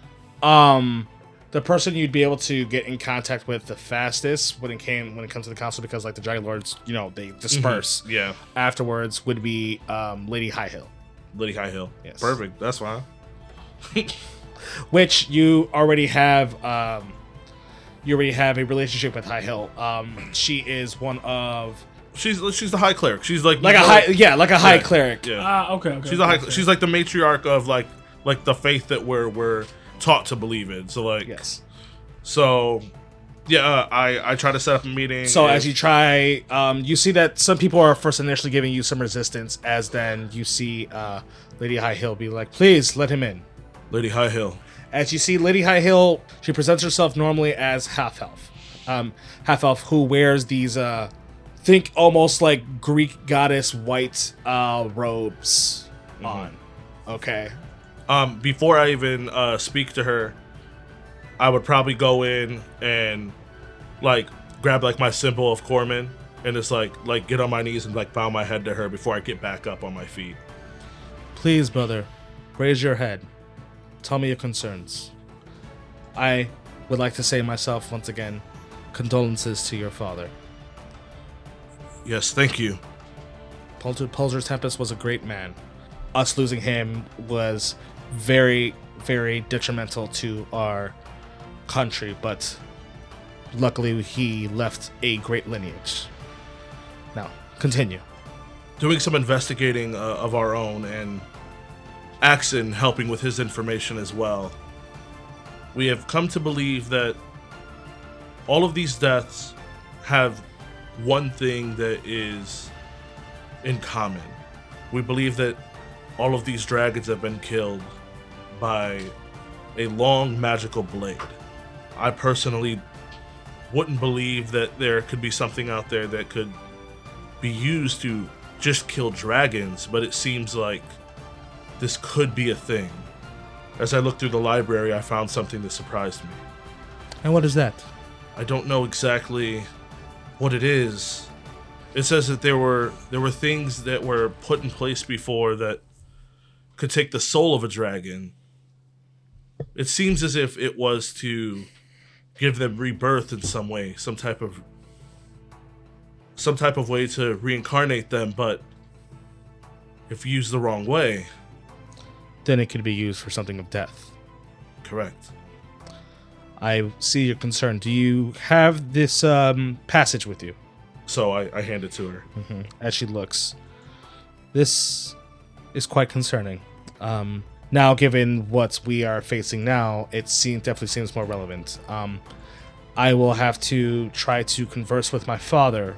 Um, the person you'd be able to get in contact with the fastest when it came when it comes to the council, because like the dragon lords, you know, they disperse Yeah, afterwards, would be um, Lady High Hill. Lady High Hill. Yes. Perfect. That's fine. [LAUGHS] which you already have um you already have a relationship with High Hill. Um she is one of She's she's the High Cleric. She's like like a high yeah, like a high Yeah. cleric. Yeah, Ah, okay, okay. she's a high. okay. She's like the matriarch of like like the faith that we're we're taught to believe in. So like Yes. so Yeah, uh, I I try to set up a meeting. So if- as you try, um, you see that some people are first initially giving you some resistance, as then you see uh, Lady High Hill be like, "Please let him in." Lady High Hill. As you see Lady High Hill, she presents herself normally as half elf, um, half elf who wears these, uh, think almost like Greek goddess white uh, robes on. Okay, Um, before I even uh, speak to her, I would probably go in and like grab like my symbol of Corman and just like like get on my knees and like bow my head to her before I get back up on my feet. please, brother, raise your head. Tell me your concerns. I would like to say myself once again, condolences to your father. Yes, thank you. Pulser, Pulser Tempest was a great man. Us losing him was very, very detrimental to our country, but luckily he left a great lineage. Now, continue. Doing some investigating uh, of our own and Axon helping with his information as well. We have come to believe that all of these deaths have one thing that is in common. We believe that all of these dragons have been killed by a long magical blade. I personally wouldn't believe that there could be something out there that could be used to just kill dragons, but it seems like this could be a thing. As I looked through the library, I found something that surprised me. And what is that? I don't know exactly what it is. It says that there were there were things that were put in place before that could take the soul of a dragon. It seems as if it was to give them rebirth in some way, some type of some type of way to reincarnate them, but if used the wrong way, Then it could be used for something of death. correct. I see your concern. Do you have this um, passage with you? So I, I hand it to her. as she looks. This is quite concerning. Um, now, given what we are facing now, it seems definitely seems more relevant. Um, I will have to try to converse with my father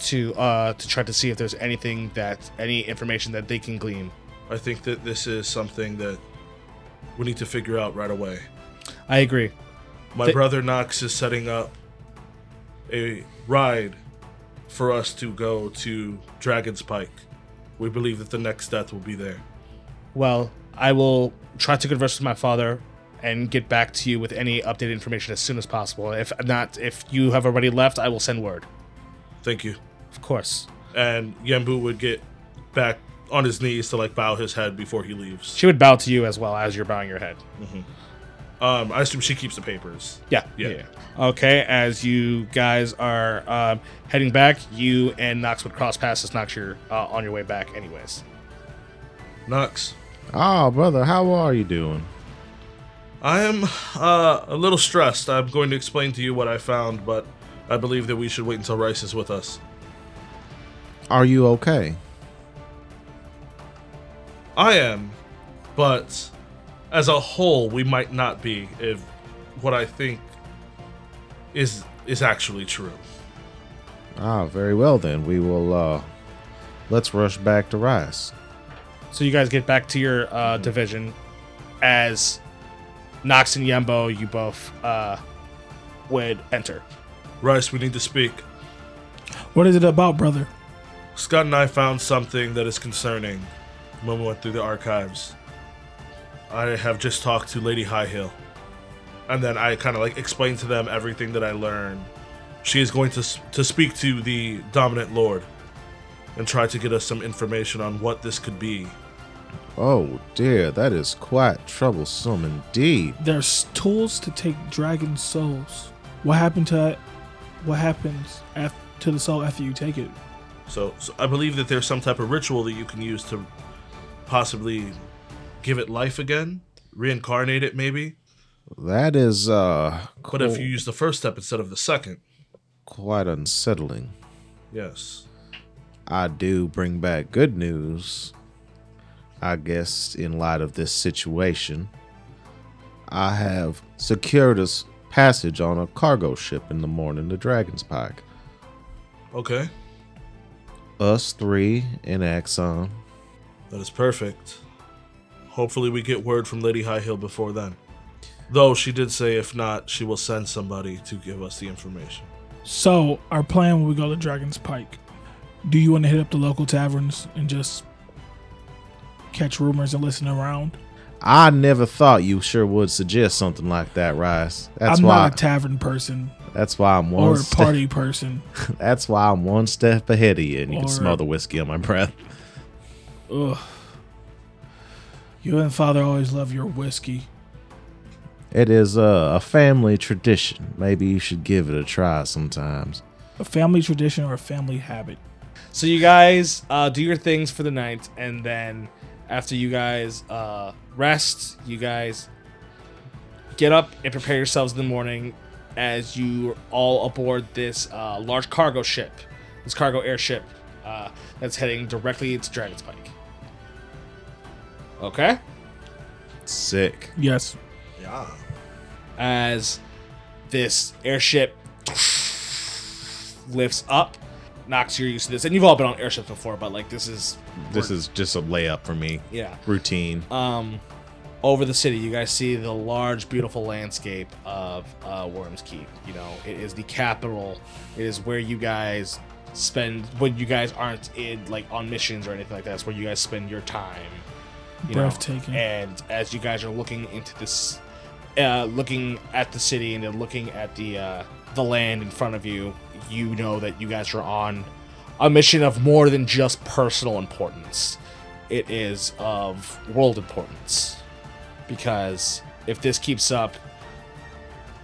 to uh, to try to see if there's anything that any information that they can glean. I think that this is something that we need to figure out right away. I agree. My Th- brother Nox is setting up a ride for us to go to Dragon's Pike. We believe that the next death will be there. Well, I will try to converse with my father and get back to you with any updated information as soon as possible. If not, if you have already left, I will send word. Thank you. Of course. And Yembo would get back on his knees to like bow his head before he leaves. She would bow to you as well as you're bowing your head. Um, I assume she keeps the papers. Yeah, Yeah. Okay, as you guys are um, heading back, you and Nox would cross paths as Nox you're uh, on your way back, anyways. Nox, Oh, brother, how are you doing? I am uh, a little stressed. I'm going to explain to you what I found, but I believe that we should wait until Rice is with us. Are you okay? I am, but as a whole, we might not be if what I think is is actually true. Ah, very well then. We will uh let's rush back to Rice. So you guys get back to your uh, division as Nox and Yembo, you both uh, would enter. Rice, we need to speak. What is it about, brother? Scott and I found something that is concerning when we went through the archives. I have just talked to Lady Highhill. And then I kind of like explained to them everything that I learned. She is going to to speak to the dominant lord and try to get us some information on what this could be. Oh dear, that is quite troublesome indeed. There's tools to take dragon souls. What happened to what happens after, to the soul after you take it? So, so I believe that there's some type of ritual that you can use to possibly give it life again, reincarnate it maybe. That is uh But if you use the first step instead of the second, quite unsettling. yes. I do bring back good news. I guess in light of this situation, I have secured us passage on a cargo ship in the morning to Dragon's Pike. Okay, Us three and Axon. that is perfect. Hopefully, we get word from Lady High Hill before then. Though she did say if not, she will send somebody to give us the information. So our plan when we go to Dragon's Pike, do you want to hit up the local taverns and just catch rumors and listen around? I never thought you sure would suggest something like that, Rice. That's I'm why. not a tavern person that's why I'm one. or a step, party [LAUGHS] person. That's why I'm one step ahead of you, and you can smell the whiskey on my breath. Ugh. You and father always love your whiskey. It is uh, a family tradition. Maybe you should give it a try sometimes. A family tradition or a family habit. So you guys uh, do your things for the night, and then after you guys uh, rest, you guys get up and prepare yourselves in the morning as you all aboard this uh, large cargo ship, this cargo airship uh, that's heading directly to Dragon's Pike. Okay. Sick. Yes. Yeah. as this airship [SNIFFS] lifts up. Nox, you're used to this, and you've all been on airships before, but like this is This is just a layup for me. yeah. Routine. Um, over the city, you guys see the large, beautiful landscape of uh, Worms Keep. You know, it is the capital. It is where you guys spend when you guys aren't in like on missions or anything like that. It's where you guys spend your time. you know. Breathtaking. And as you guys are looking into this, uh, looking at the city and then looking at the uh, the land in front of you, you know that you guys are on a mission of more than just personal importance. It is of world importance. Because if this keeps up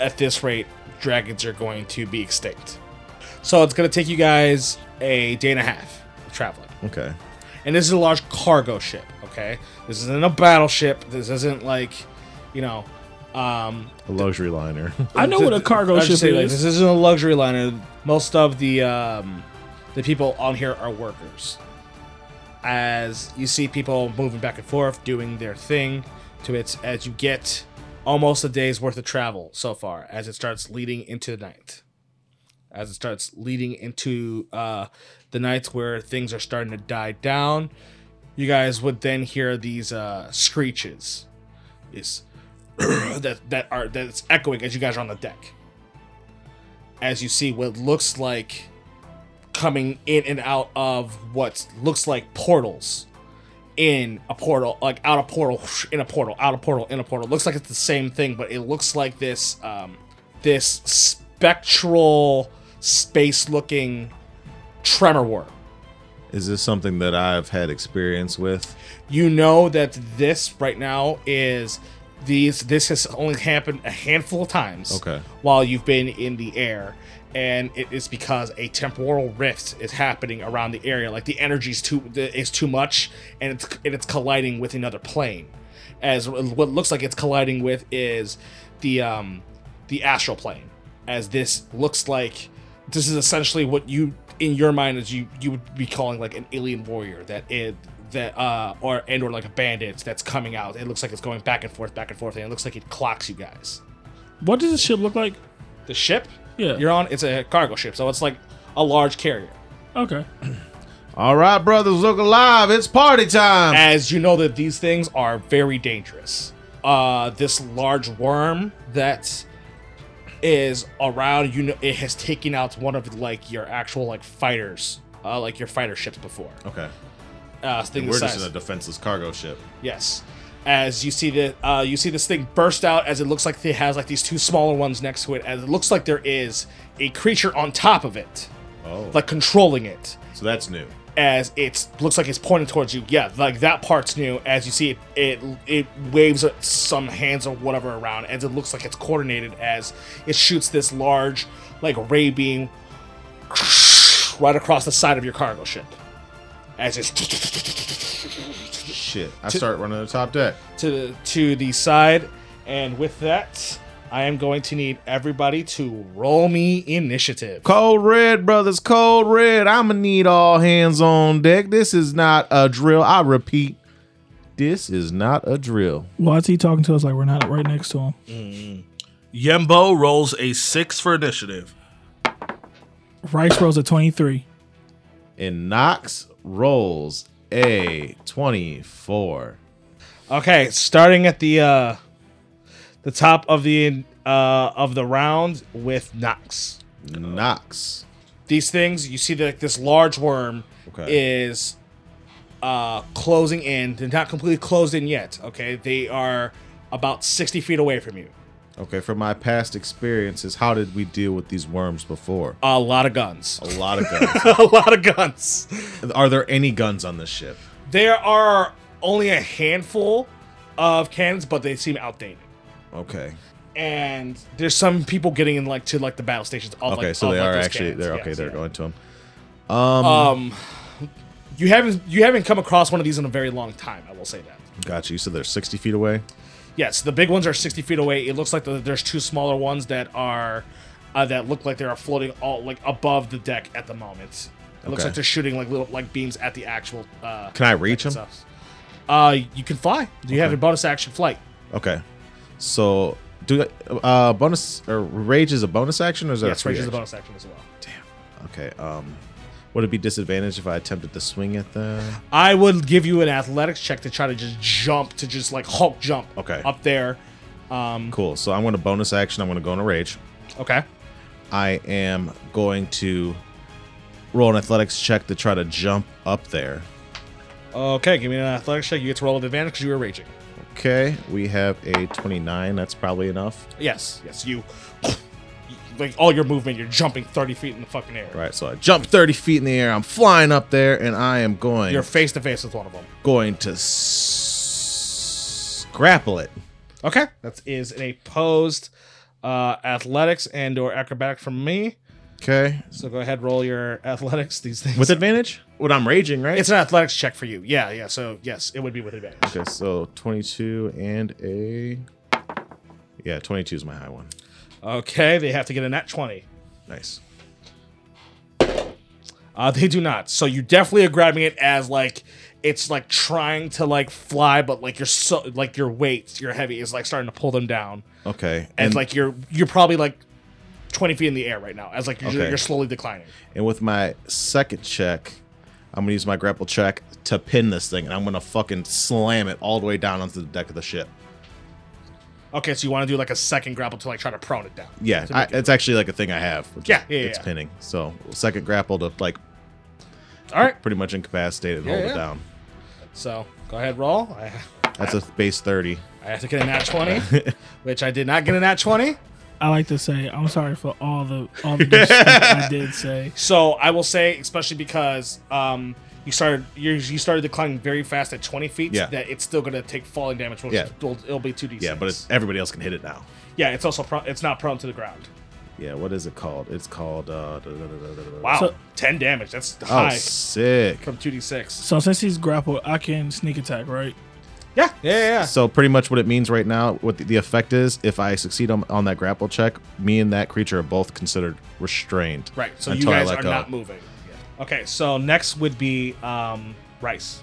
at this rate, dragons are going to be extinct. So it's going to take you guys a day and a half of traveling. Okay. And this is a large cargo ship, okay? This isn't a battleship. This isn't like, you know, um, A luxury liner. I know what a cargo I was ship just saying, like, is. this isn't a luxury liner. Most of the um, the people on here are workers. As you see people moving back and forth, doing their thing to it, as you get almost a day's worth of travel so far, as it starts leading into the night. As it starts leading into uh, the nights where things are starting to die down, you guys would then hear these uh, screeches. These [CLEARS THROAT] that that are that's echoing as you guys are on the deck. As you see what looks like coming in and out of what looks like portals in a portal, like out of portal, in a portal, out of portal, in a portal. Looks like it's the same thing, but it looks like this um, this spectral space looking tremor worm. Is this something that I've had experience with? you know that this right now is these this has only happened a handful of times Okay. while you've been in the air and it is because a temporal rift is happening around the area. Like the energy's too is too much and it's and it's colliding with another plane. As what looks like it's colliding with is the um the astral plane. As this looks like this is essentially what you in your mind as you you would be calling like an alien warrior that it that uh or and or like a bandit that's coming out it looks like it's going back and forth back and forth and it looks like it clocks you guys What does the ship look like? the ship Yeah. you're on it's a cargo ship so it's like a large carrier Okay. [CLEARS THROAT] All right, brothers, look alive. It's party time. as you know that these things are very dangerous. Uh, this large worm that is around, you know, it has taken out one of like your actual like fighters, uh, like your fighter ships before. Okay. Uh, thing We're just in a defenseless cargo ship. Yes. As you see the uh, you see this thing burst out as it looks like it has like these two smaller ones next to it, as it looks like there is a creature on top of it, Oh. like controlling it. so that's new. as it looks like it's pointing towards you. Yeah, like that part's new. As you see it, it it waves some hands or whatever around, as it looks like it's coordinated. As it shoots this large, like ray beam, right across the side of your cargo ship. As it's Shit. I start running the top deck. to the to the side, and with that, I am going to need everybody to roll me initiative. Cold red, brothers, cold red. I'ma need all hands on deck. This is not a drill. I repeat, this is not a drill. Why is he talking to us like we're not right next to him? Mm. Yembo rolls a six for initiative. Rice rolls a 23. And Nox rolls a 24. Okay, starting at the uh the top of the uh of the round with Nox. Knox. These things, you see that this large worm Okay. is uh closing in. They're not completely closed in yet. Okay, they are about sixty feet away from you. Okay, from my past experiences, how did we deal with these worms before? A lot of guns. A lot of guns. [LAUGHS] a lot of guns. Are there any guns on this ship? There are only a handful of cannons, but they seem outdated. Okay. And there's some people getting in like to like the battle stations. Okay, like, so they like, are actually cannons. they're okay. Yes, they're yeah. going to them. Um, you haven't you haven't come across one of these in a very long time. I will say that. Gotcha. You said they're sixty feet away. Yes, the big ones are 60 feet away. It looks like the, there's two smaller ones that are uh, that look like they are floating all like above the deck at the moment. It looks Okay. like they're shooting like little like beams at the actual. Uh, Can I reach them? Uh, you can fly. Do you have Okay. a bonus action flight? Okay. So do uh bonus or rage is a bonus action or is that Yes, a free range is a bonus action as well. Damn. Okay. Um, would it be disadvantage if I attempted to swing at them? I would give you an athletics check to try to just jump to just like Hulk jump. Okay. Up there. Um. Cool. So I'm going to bonus action. I'm going to go into rage. Okay. I am going to roll an athletics check to try to jump up there. Okay. Give me an athletics check. You get to roll with advantage because you were raging. Okay, we have a 29. That's probably enough. Yes. Yes. You. Like all your movement, you're jumping 30 feet in the fucking air. Right, so I jump 30 feet in the air. I'm flying up there, and I am going You're face to face with one of them. going to s- grapple it. Okay. That is an opposed uh, athletics and or acrobatic from me. Okay, So go ahead, roll your athletics. These things. with advantage. When I'm raging, right? It's an athletics check for you. Yeah, yeah. So yes, it would be with advantage. okay. So 22 and a yeah, 22 is my high one. Okay, they have to get a nat 20. Nice. Uh, they do not. So you definitely are grabbing it as like it's like trying to like fly, but like you're so like your weight, your heavy is like starting to pull them down, Okay, and, like you're you're probably like 20 feet in the air right now, as like you're, Okay. you're slowly declining. And with my second check, I'm gonna use my grapple check to pin this thing, and I'm gonna fucking slam it all the way down onto the deck of the ship. Okay, so you want to do like a second grapple to like try to prone it down. Yeah, I, make it- it's actually like a thing I have. which Yeah, yeah, it's yeah. pinning. So second grapple to like All right. pretty much incapacitate and Yeah, hold yeah. it down. So go ahead, roll. I, That's a base thirty. I have to get a nat 20, [LAUGHS] which I did not get a nat 20. I like to say I'm sorry for all the all the good I did say. [LAUGHS] So I will say, especially because um, you started you you started declining very fast at 20 feet, Yeah. that it's still going to take falling damage. Which Yeah. will, it'll be 2d6. Yeah, but it's, everybody else can hit it now. yeah, it's also pro- it's not prone to the ground. Yeah, what is it called? It's called. Uh, da- da- da- da- da- da- Wow, So- 10 damage. That's high. Oh, sick. from 2d6. So since he's grappled, I can sneak attack, right? Yeah, yeah, yeah. yeah. So pretty much what it means right now, what the, the effect is, if I succeed on, on that grapple check, me and that creature are both considered restrained. Right. So until you I guys let are go. not moving. Okay. So next would be um, Rice.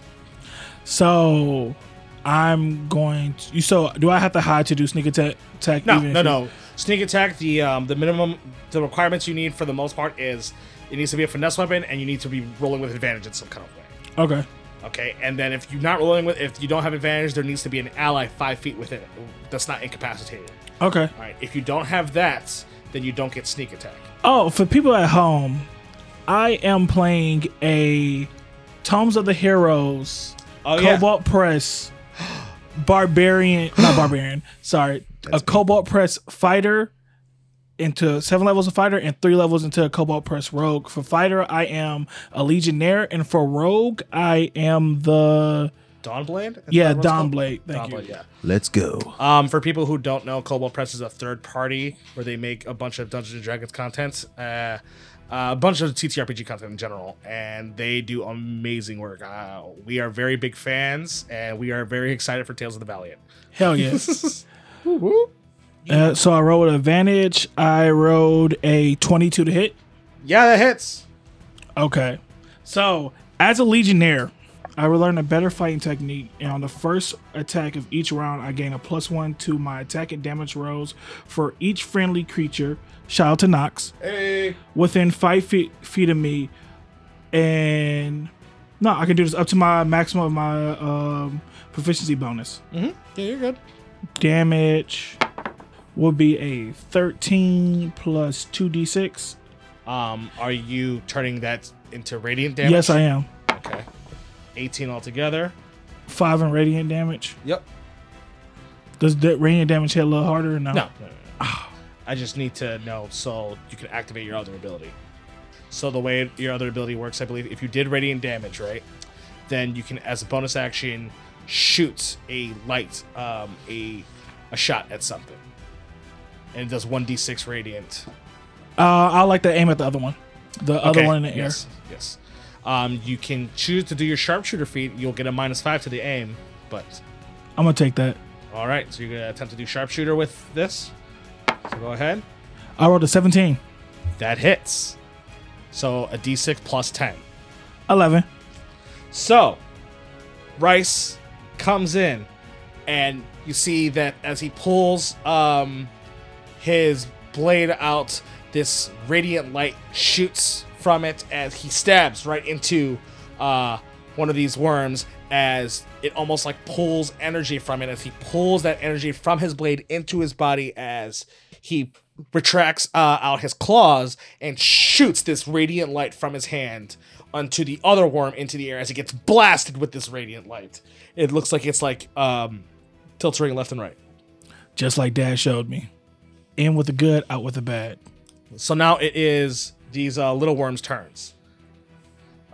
So I'm going to. You so do I have to hide to do sneak attack? attack No, even no, no. Sneak attack. The um, the minimum, the requirements you need for the most part is it needs to be a finesse weapon, and you need to be rolling with advantage in some kind of way. Okay. Okay, and then if you're not rolling with, if you don't have advantage, there needs to be an ally five feet within it that's not incapacitated. Okay. All right, if you don't have that, then you don't get sneak attack. Oh, for people at home, I am playing a Tomes of the Heroes Oh yeah, Kobold Press Barbarian, not Barbarian, sorry, a Kobold Press fighter into seven levels of fighter and three levels into a Kobold Press Rogue. For fighter, I am a Legionnaire, and for Rogue, I am the Dawnblade. Is yeah that what? Dawnblade. Thank Dawnblade, you. yeah. Let's go. Um, for people who don't know, Kobold Press is a third party where they make a bunch of Dungeons and Dragons content, uh, a bunch of TTRPG content in general, and they do amazing work. Uh, we are very big fans, and we are very excited for Tales of the Valiant. Hell yes. [LAUGHS] Uh, so I rolled advantage. I rolled a twenty-two to hit. Yeah, that hits. Okay. So, as a Legionnaire, I will learn a better fighting technique, and on the first attack of each round, I gain a plus one to my attack and damage rolls for each friendly creature. Shout out to Nox. Hey. Within five feet feet of me, and no, I can do this up to my maximum of my um, proficiency bonus. Mm-hmm. Yeah, you're good. Damage would be a thirteen plus two d six. Um, are you turning that into radiant damage? Yes, I am. Okay. 18 altogether. Five in radiant damage. Yep. Does that radiant damage hit a little harder? Or no. No. no, no, no. I just need to know so you can activate your other ability. So the way your other ability works, I believe, if you did radiant damage, right, then you can, as a bonus action, shoot a light, um, a a shot at something, and it does one d six radiant. Uh, I like to aim at the other one. The other one in the air. yes, Yes. Um, you can choose to do your sharpshooter feat. You'll get a minus five to the aim, but I'm gonna take that. all right. So you're gonna attempt to do sharpshooter with this. So go ahead. I rolled a 17. That hits. So a d6 plus 10. 11. So Rice comes in, and you see that as he pulls um, his blade out, this radiant light shoots from it as he stabs right into uh, one of these worms. As it almost like pulls energy from it, as he pulls that energy from his blade into his body, as he retracts uh, out his claws and shoots this radiant light from his hand onto the other worm into the air as it gets blasted with this radiant light. It looks like it's like um, tilting left and right. Just like Dad showed me. In with the good, out with the bad. So now it is these uh, little worms' turns.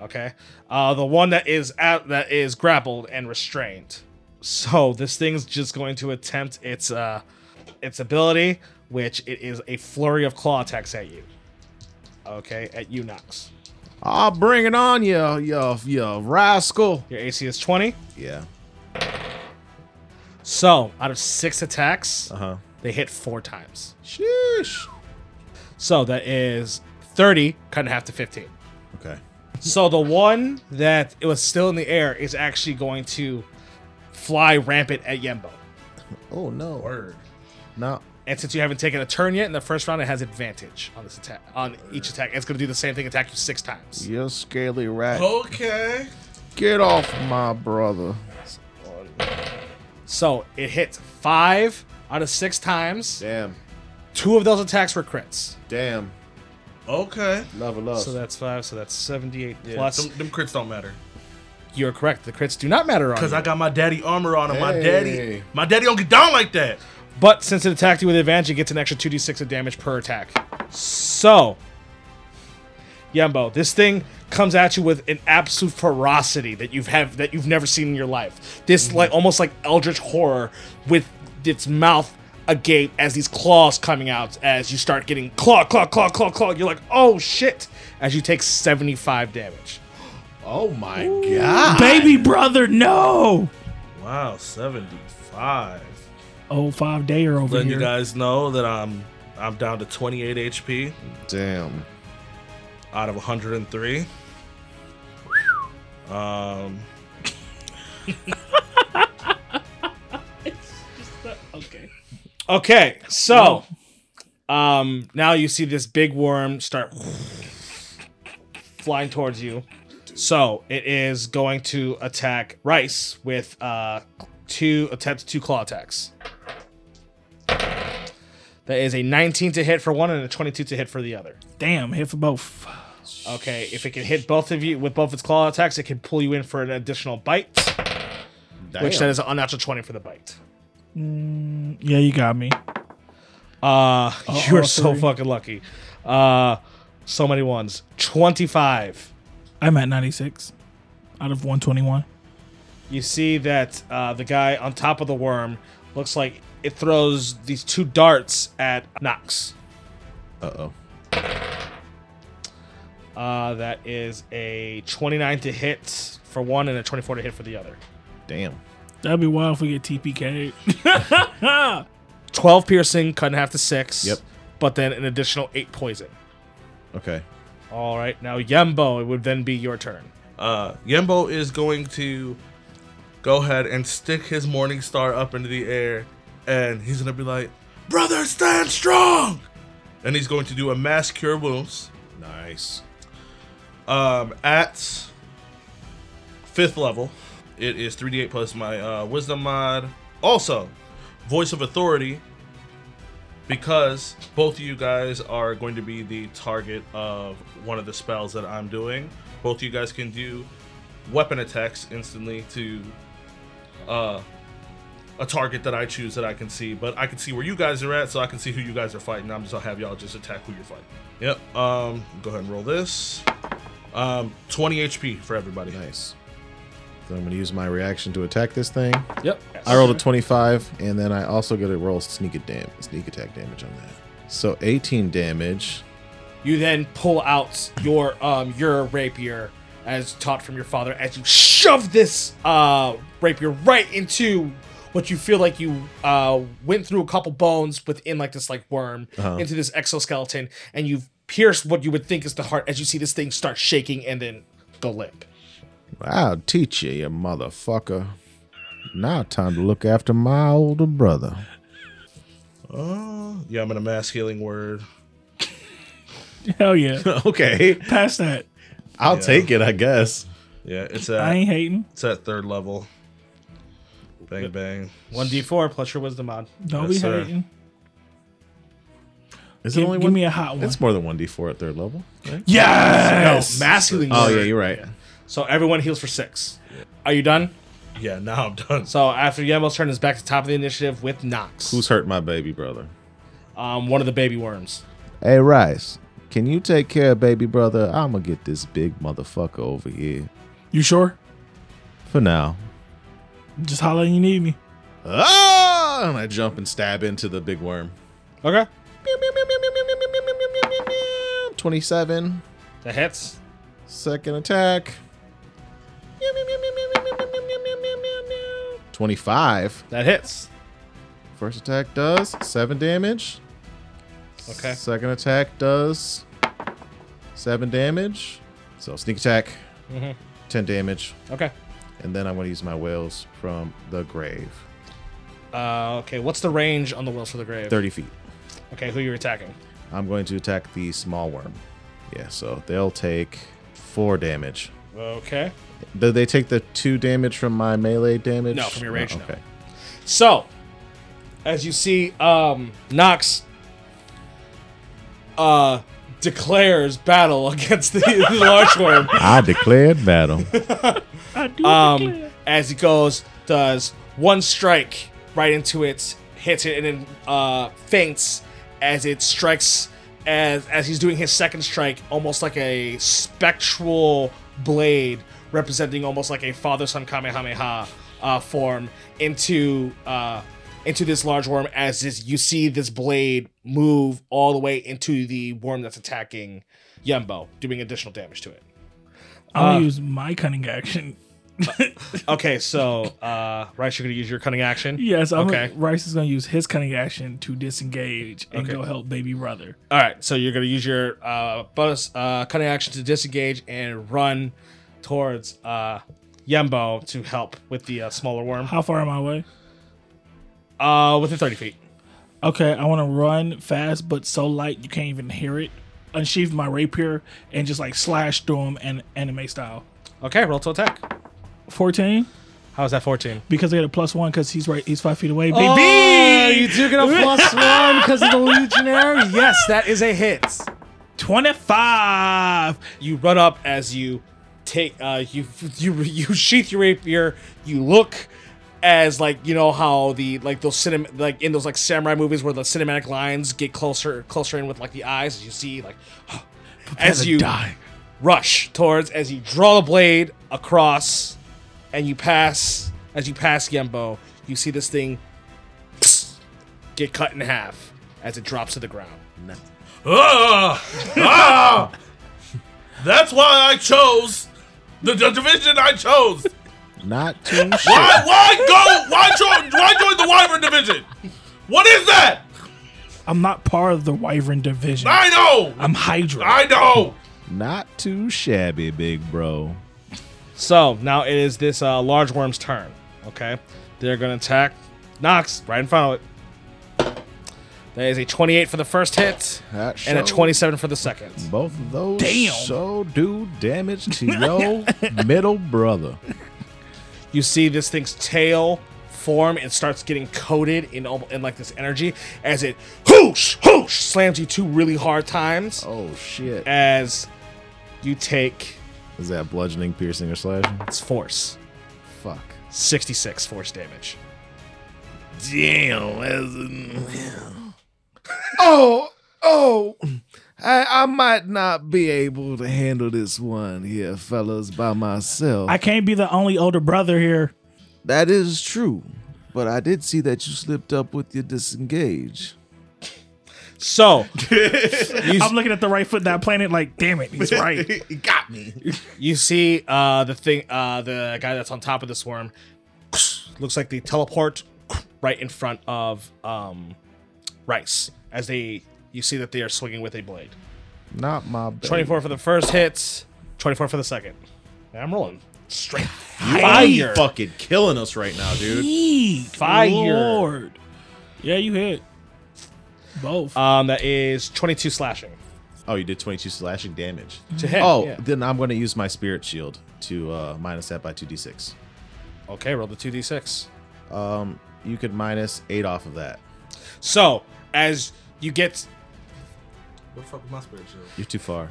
Okay, uh, the one that is at, that is grappled and restrained. So this thing's just going to attempt its uh, its ability, which it is a flurry of claw attacks at you. Okay, at you, Nox. I'll bring it on you, you, you rascal. Your AC is twenty. Yeah. So out of six attacks, Uh huh. they hit four times. Sheesh. So that is thirty, cut in half to fifteen. Okay. So the one that it was still in the air is actually going to fly rampant at Yembo. Oh no. Word. No. And since you haven't taken a turn yet in the first round, it has advantage on this attack on each attack. It's going to do the same thing, attack you six times. You scaly rat. Okay. Get off my brother. So it hits five out of six times. Damn. Two of those attacks were crits. Damn. Okay. Love it, love. So that's five. So that's seventy-eight Yeah, plus. them, them crits don't matter. You're correct. The crits do not matter on Cause. I got my daddy armor on, and my daddy, my daddy don't get down like that. But since it attacked you with advantage, it gets an extra 2d6 of damage per attack. So, Yembo, this thing comes at you with an absolute ferocity that you've have that you've never seen in your life. This mm-hmm. like almost like eldritch horror with its mouth agape as these claws coming out as you start getting claw, claw, claw, claw, claw. You're like, oh shit! As you take 75 damage. Oh my god. Baby brother, no! Wow, seventy-five. Oh, five day or over Letting here. you guys know that I'm I'm down to 28 HP Damn. out of 103. Um, [LAUGHS] Okay, so um now you see this big worm start flying towards you. So it is going to attack Rice with uh two attempts, two claw attacks. That is a 19 to hit for one and a 22 to hit for the other. Damn, hit for both. Okay, if it can hit both of you with both its claw attacks, it can pull you in for an additional bite, Damn. which that is an unnatural 20 for the bite. Yeah, you got me. Uh, Oh, you're all so fucking lucky. Uh, so many ones. 25. I'm at 96 out of 121. You see that uh, the guy on top of the worm looks like it throws these two darts at Nox. Uh oh. Uh, that is a 29 to hit for one and a 24 to hit for the other. Damn. That'd be wild if we get TPK. [LAUGHS] 12 piercing, cut in half to six. Yep. But then an additional eight poison. Okay. All right, now Yembo, it would then be your turn. Uh, Yembo is going to go ahead and stick his Morning Star up into the air, and he's gonna be like, "Brother, stand strong!" And he's going to do a mass cure wounds Nice. um, at fifth level. It is 3d8 plus my uh, wisdom mod. Also, voice of authority, because both of you guys are going to be the target of one of the spells that I'm doing. Both of you guys can do weapon attacks instantly to uh, a target that I choose that I can see. But I can see where you guys are at, so I can see who you guys are fighting. I'm just gonna have y'all just attack who you're fighting. Yep. Um, go ahead and roll this. Um, 20 HP for everybody. Nice. So I'm going to use my reaction to attack this thing. Yep. I rolled a 25, and then I also get to roll sneak, dam- sneak attack damage on that. So 18 damage. You then pull out your um your rapier as taught from your father as you shove this uh rapier right into what you feel like you uh went through a couple bones within like this like worm Uh-huh. into this exoskeleton and you've pierced what you would think is the heart as you see this thing start shaking and then go limp. I'll teach you, you motherfucker. Now time to look after my older brother. Uh, yeah, I'm gonna mass healing word. [LAUGHS] Hell yeah. [LAUGHS] okay. Past that. I'll Yeah. take it, I guess. Yeah, it's I ain't hating. it's at third level. Bang bang. One D four plus your wisdom mod. Don't Yes, be sir. hating. Is it Give, only give one? me a hot one. it's more than 1d4 at third level. Right? yes. No, mass healing Oh, word. yeah, you're right. So everyone heals for six. Are you done? Yeah, now I'm done. So after Yembo's turn is back to top of the initiative with Nox. Who's hurt my baby brother? um one of the baby worms. Hey, Rice, can you take care of baby brother? I'm going to get this big motherfucker over here. You sure? For now. Just holler when you need me. Ah! And I jump and stab into the big worm. Okay. 27. That hits. Second attack. 25. That hits. First attack does 7 damage. Okay. Second attack does 7 damage. So sneak attack, Mhm. 10 damage. Okay. And then I'm going to use my wails from the grave. Uh, okay. What's the range on the Wails from the Grave? 30 feet. Okay. Who you're attacking? I'm going to attack the small worm. Yeah, so they'll take 4 damage. Okay. Do they take the 2 damage from my melee damage? No, from your range, no. okay. So, as you see, um, Nox uh declares battle [LAUGHS] against the, the [LAUGHS] large worm. I declared battle. [LAUGHS] I do um, declare. as he goes, does one strike right into it, hits it, and then uh, faints as it strikes. As as he's doing his second strike, almost like a spectral blade, representing almost like a father son kamehameha uh, form into uh, into this large worm. As this, you see this blade move all the way into the worm that's attacking Yembo, doing additional damage to it. I'm gonna uh, use my cunning action. [LAUGHS] Okay, so uh Rice, you're gonna use your cunning action. Yes, I'm Okay. gonna, Rice is gonna use his cunning action to disengage and Okay. go help baby brother. All right, so you're gonna use your uh bonus uh cunning action to disengage and run towards uh Yembo to help with the uh, smaller worm. How far am I away? Uh, within 30 feet. Okay, I want to run fast, but so light you can't even hear it. Unsheath my rapier and just like slash through him and anime style. Okay, roll to attack. 14 How is that 14? because I get a plus one because he's right. He's five feet away. Baby, Oh, you do get a plus [LAUGHS] one because of the legionary. Yes, that is a hit. 25. you run up as you take uh you you you sheath your rapier you look as like you know how the like those cinema like in those like samurai movies where the cinematic lines get closer closer in with like the eyes as you see like [GASPS] as you die. rush towards as you draw the blade across and you pass as you pass Yembo you see this thing [SNIFFS] get cut in half as it drops to the ground Ah! Ah! That's why I chose the, the division I chose. Not too shit. Why? Why go? Why join? Why join the Wyvern division? What is that? I'm not part of the Wyvern division. I know. I'm Hydra. I know. Not too shabby, big bro. So now it is this uh, large worm's turn. Okay, they're gonna attack Nox right in front of it. That is a 28 for the first hit That and a show- 27 for the second. Both of those Damn. so do damage to [LAUGHS] your middle brother. You see this thing's tail form and starts getting coated in al- in like this energy as it whoosh whoosh slams you two really hard times Oh shit! as you take Is that bludgeoning, piercing, or slashing? its force. Fuck. 66 force damage. Damn. [LAUGHS] oh, oh. I, I might not be able to handle this one here, fellas, by myself. I can't be the only older brother here. that is true. But I did see that you slipped up with your disengage. So, [LAUGHS] I'm looking at the right foot that planet like, damn it, he's right. [LAUGHS] he got me. you see uh, the thing, uh, the guy that's on top of the swarm [SNIFFS] looks like they teleport [SNIFFS] right in front of um, Rice as they, you see that they are swinging with a blade. Not my bad. 24 for the first hit, 24 for the second. And I'm rolling straight You fire. fucking killing us right now, dude. Yeet, Fire. Lord. Yeah, you hit. Both. Um, that is 22 slashing Oh, you did 22 slashing damage. to hit. Oh, yeah. then I'm going to use my spirit shield to uh, minus that by 2d6. okay. Roll the 2d6. Um, you could minus 8 off of that. So as you get, What the fuck was my spirit shield? You're too far.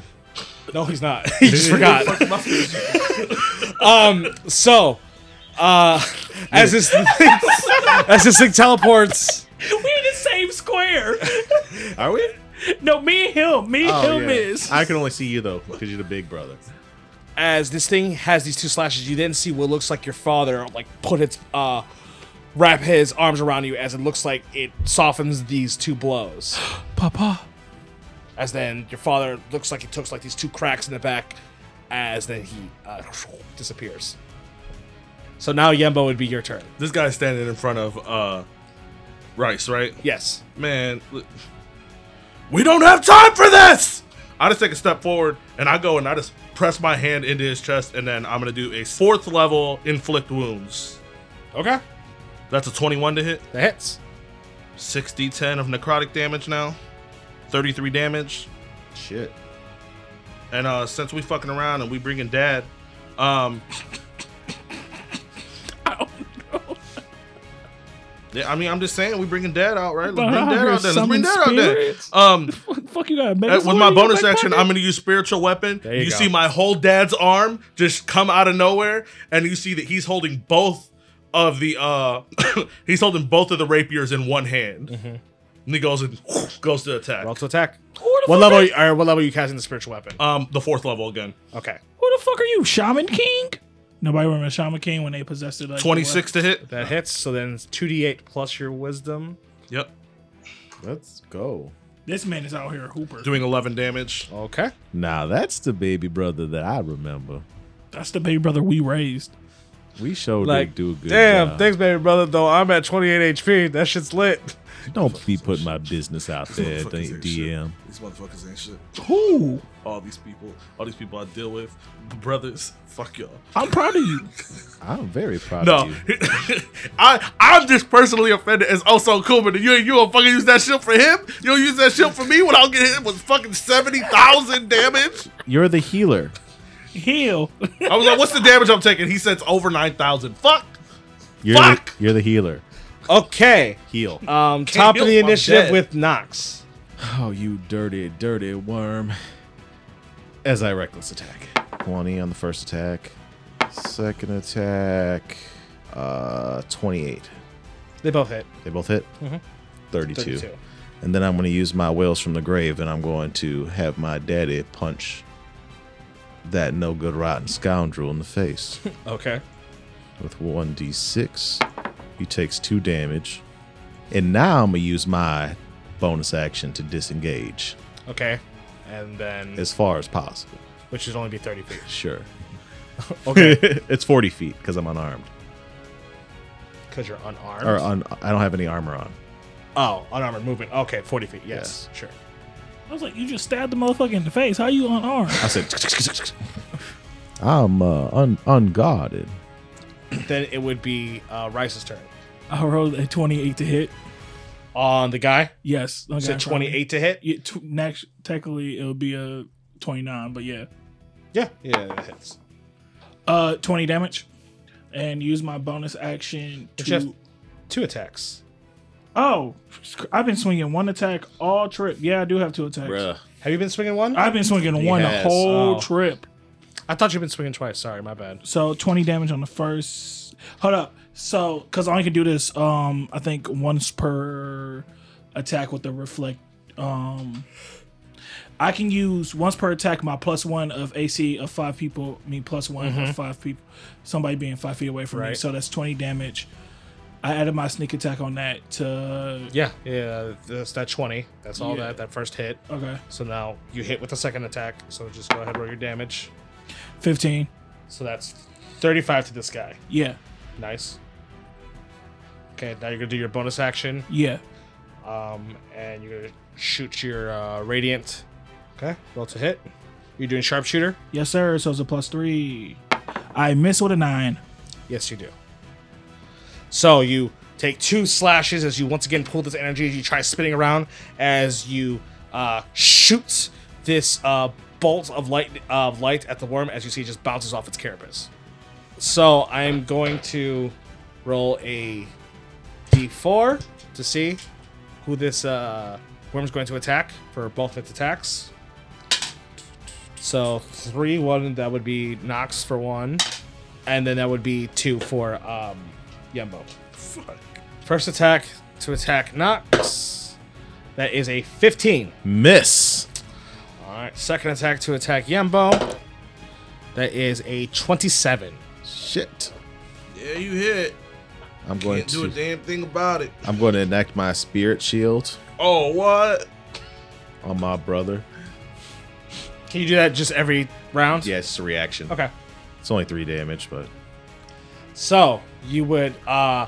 no, he's not. [LAUGHS] he just forgot. What the fuck was my spirit shield? [LAUGHS] Um, so, uh, as this thing, [LAUGHS] as this thing teleports, we in the same square. Are we? no, me and him. Me and Oh, him yeah. is. I can only see you, though, because you're the big brother. as this thing has these two slashes, you then see what looks like your father like put its uh wrap his arms around you as it looks like it softens these two blows. [GASPS] Papa. As then your father looks like he took like these two cracks in the back, as then he uh, disappears. So now Yembo would be your turn. This guy's standing in front of uh, Rice, right? Yes. Man, we don't have time for this. I just take a step forward and I go and I just press my hand into his chest, and then I'm gonna do a fourth level inflict wounds. Okay. That's a 21 to hit. That hits. 6d10 of necrotic damage now. 33 damage. Shit. And uh since we fucking around and we bringing dad, um Yeah, I mean, I'm just saying, we bringing dad out, right? Let's bring dad out there. Let's bring summon dad out there. spirits. Um, [LAUGHS] Fuck you got uh, with my bonus action, I'm gonna use spiritual weapon. There you You, go. see my whole dad's arm just come out of nowhere, and you see that he's holding both of the uh, [COUGHS] he's holding both of the rapiers in one hand. And he goes and [COUGHS] goes to attack. Roll to attack. What level? are- Are you, or what level are you casting the spiritual weapon? Um, the fourth level again. Okay. Who the fuck are you, Shaman King? Nobody remember Shaman King when they possessed it. Like, 26 to hit. That hits. So then it's 2d8 plus your wisdom. Yep. Let's go. This man is out here a hooper. Doing 11 damage. Okay. Now, that's the baby brother that I remember. That's the baby brother we raised. We showed Like, do a good damn, job. thanks, baby brother. Though I'm at 28 HP. That shit's lit. [LAUGHS] Don't be putting my business out there, Motherfuckers ain't DM. These motherfuckers ain't shit. Who? All these people, all these people I deal with, brothers, fuck y'all. I'm proud of you. [LAUGHS] I'm very proud No, of you. [LAUGHS] I I'm just personally offended as oh so cool, but you you gonna fucking use that shit for him? You don't use that shit for me when I'll get hit with fucking seventy thousand damage? You're the healer. Heal. I was like, what's the damage I'm taking? He said it's over nine thousand. Fuck. You're Fuck! The, you're the healer. Okay. Heal. Um, top of the heal, I'm initiative dead. with Nox. Oh, you dirty, dirty worm. As I reckless attack. 20 on the first attack. Second attack. Uh, 28. They both hit. They both hit? Mhm. 32. 32. And then I'm going to use my wails from the grave and I'm going to have my daddy punch that no good rotten scoundrel in the face [LAUGHS] Okay. with 1d6. He takes 2 damage. And now I'm going to use my bonus action to disengage Okay. And then, as far as possible. which should only be 30 feet. Sure. [LAUGHS] Okay. [LAUGHS] it's 40 feet because I'm unarmed. Because you're unarmed. Or un- I don't have any armor on. oh, unarmored movement. Okay, 40 feet. Yes, sure. I was like, you just stabbed the motherfucker in the face. How are you unarmed? I said, I'm uh, un- unguarded. Then it would be uh, Rice's turn. I rolled a 28 to hit. On the guy, Yes. you okay, said 28 to hit? Yeah, tw- next, technically, it would be a 29, but yeah. Yeah, yeah, it hits. Uh, 20 damage. And use my bonus action But you have to. two attacks. Oh, I've been swinging one attack all trip. Yeah, I do have two attacks. Bruh. Have you been swinging one? I've been swinging He one has. the whole Oh. trip. I thought you've been swinging twice. Sorry, my bad. So 20 damage on the first. Hold up. So, because I only can do this, um, I think once per attack with the reflect. Um, I can use once per attack my plus one of AC of five people, me plus one of five people, somebody being five feet away from me. So that's 20 damage. I added my sneak attack on that to. Yeah, yeah, that's that 20. That's all Yeah. that, that first hit. Okay. So now you hit with the second attack. So just go ahead and roll your damage. 15. So that's 35 to this guy. Yeah. Nice. Okay, now you're gonna do your bonus action, Yeah. um, and you're gonna shoot your uh, radiant. Okay, roll to hit. You're doing sharpshooter. Yes, sir. So it's a plus three. I miss with a nine. Yes, you do. So you take two slashes as you once again pull this energy. You try spinning around as you uh, shoot this uh, bolt of light of light at the worm. As you see, it just bounces off its carapace. So I'm going to roll a d4 to see who this uh, worm's going to attack for both its attacks. So three, one that would be Nox for one, and then that would be two for um, Yembo. Fuck. First attack to attack Nox. That is a 15. Miss. All right. Second attack to attack Yembo. That is a 27. Shit. Yeah, you hit. I'm going Can't do a to. damn thing about it. I'm going to enact my spirit shield Oh, what? on my brother. Can you do that just every round? Yeah, it's a reaction. Okay. It's only three damage, but So you would uh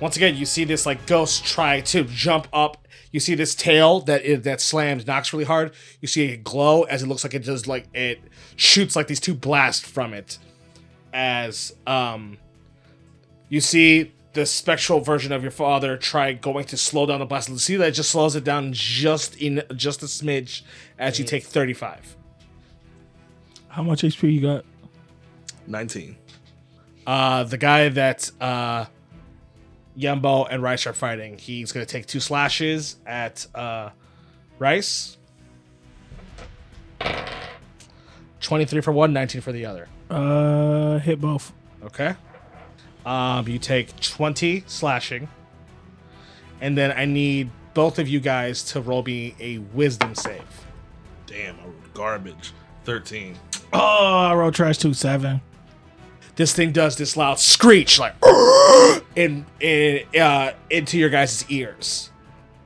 once again you see this like ghost try to jump up. You see this tail that is that slams knocks really hard. You see it glow as it looks like it does like it shoots like these two blasts from it. As um you see the spectral version of your father try going to slow down the blast. You see that it just slows it down just in just a smidge as you take 35. How much HP you got? 19. Uh, the guy that uh, Yembo and Rice are fighting, he's going to take two slashes at uh, Rice. 23 for one, 19 for the other. Uh, hit both. Okay. Um, you take 20 slashing. And then I need both of you guys to roll me a wisdom save. Damn, I rolled garbage. 13. Oh, I rolled trash two seven. this thing does this loud screech like [CLEARS THROAT] in in uh into your guys' ears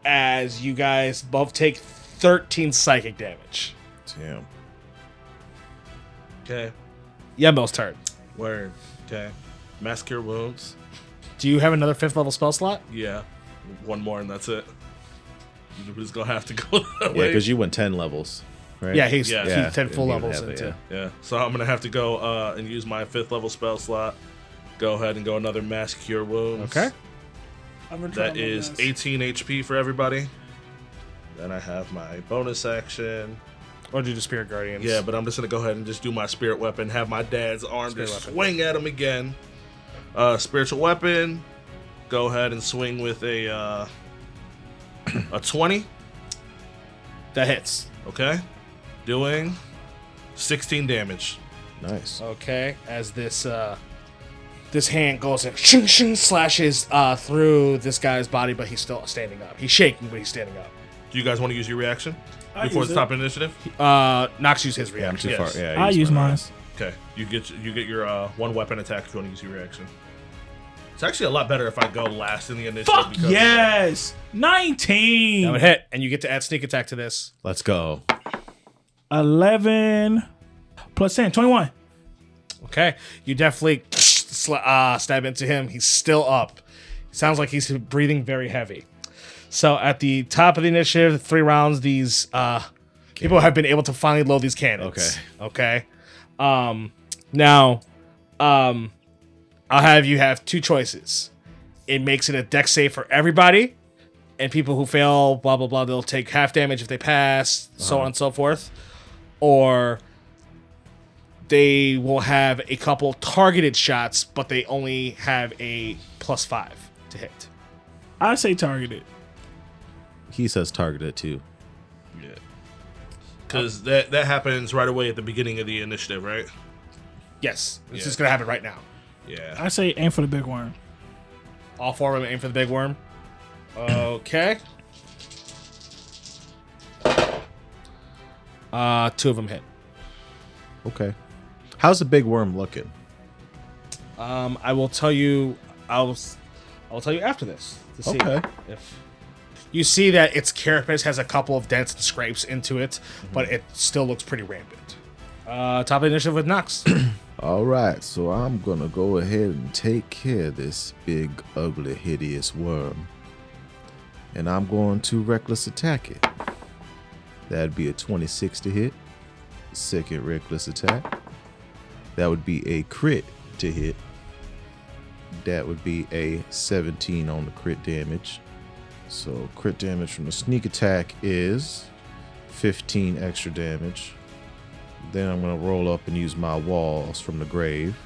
as you guys both take 13 psychic damage. damn. Okay. Yembo's turn. Word. Okay. Mass cure wounds. Do you have another fifth level spell slot? Yeah. One more and that's it. We're just gonna have to go [LAUGHS] that Yeah, because you went ten levels, right? Yeah, he's, Yeah. he's Yeah, 10 full levels have it, into. yeah. Yeah. So I'm gonna have to go uh, and use my fifth level spell slot. Go ahead and go another mass cure wounds. Okay. That is 18 HP for everybody. Then I have my bonus action. Or do the Spirit Guardians? Yeah, but I'm just gonna go ahead and just do my spirit weapon. Have my dad's arm Spirit just weapon. swing at him again. Uh, spiritual weapon. Go ahead and swing with a uh, [CLEARS THROAT] a 20. that hits. Okay, doing 16 damage. Nice. Okay, as this uh this hand goes and shing, shing, slashes uh through this guy's body, but he's still standing up. He's shaking, but he's standing up. Do you guys want to use your reaction I before use the it. top initiative? Uh, Nox used his Yeah, I'm reaction. too Yes. far. Yeah, I use mine. Okay, you get you get your uh, one weapon attack if you want to use your reaction. It's actually a lot better if I go last in the initiative. Fuck because- yes, That nineteen. would hit, and you get to add sneak attack to this. Let's go. 11 plus 10, 21. Okay, you definitely sl- uh, stab into him. He's still up. Sounds like he's breathing very heavy. So at the top of the initiative, three rounds, these uh, people have been able to finally load these cannons. Okay. Okay. Um, Now, um, I'll have you have two choices. It makes it a deck save for everybody, and people who fail, blah blah blah, they'll take half damage if they pass, so uh-huh. on and so forth. Or they will have a couple targeted shots, but they only have a plus five to hit. I say targeted. He says targeted too. Yeah. Because that that happens right away at the beginning of the initiative, right? Yes, this Yeah. is gonna happen right now. Yeah. I say aim for the big worm. All four of them aim for the big worm. Okay. Uh, two of them hit. Okay. How's the big worm looking? Um, I will tell you. I'll. s- I'll tell you after this to see Okay. if you see that its carapace has a couple of dents and scrapes into it, but it still looks pretty rampant. Uh, top of initiative with Nox. [CLEARS THROAT] All right, so I'm gonna go ahead and take care of this big, ugly, hideous worm. And I'm going to reckless attack it. That'd be a 26 to hit. Second reckless attack. That would be a crit to hit. That would be a 17 on the crit damage. So crit damage from the sneak attack is 15 extra damage. Then I'm going to roll up and use my wails from the grave.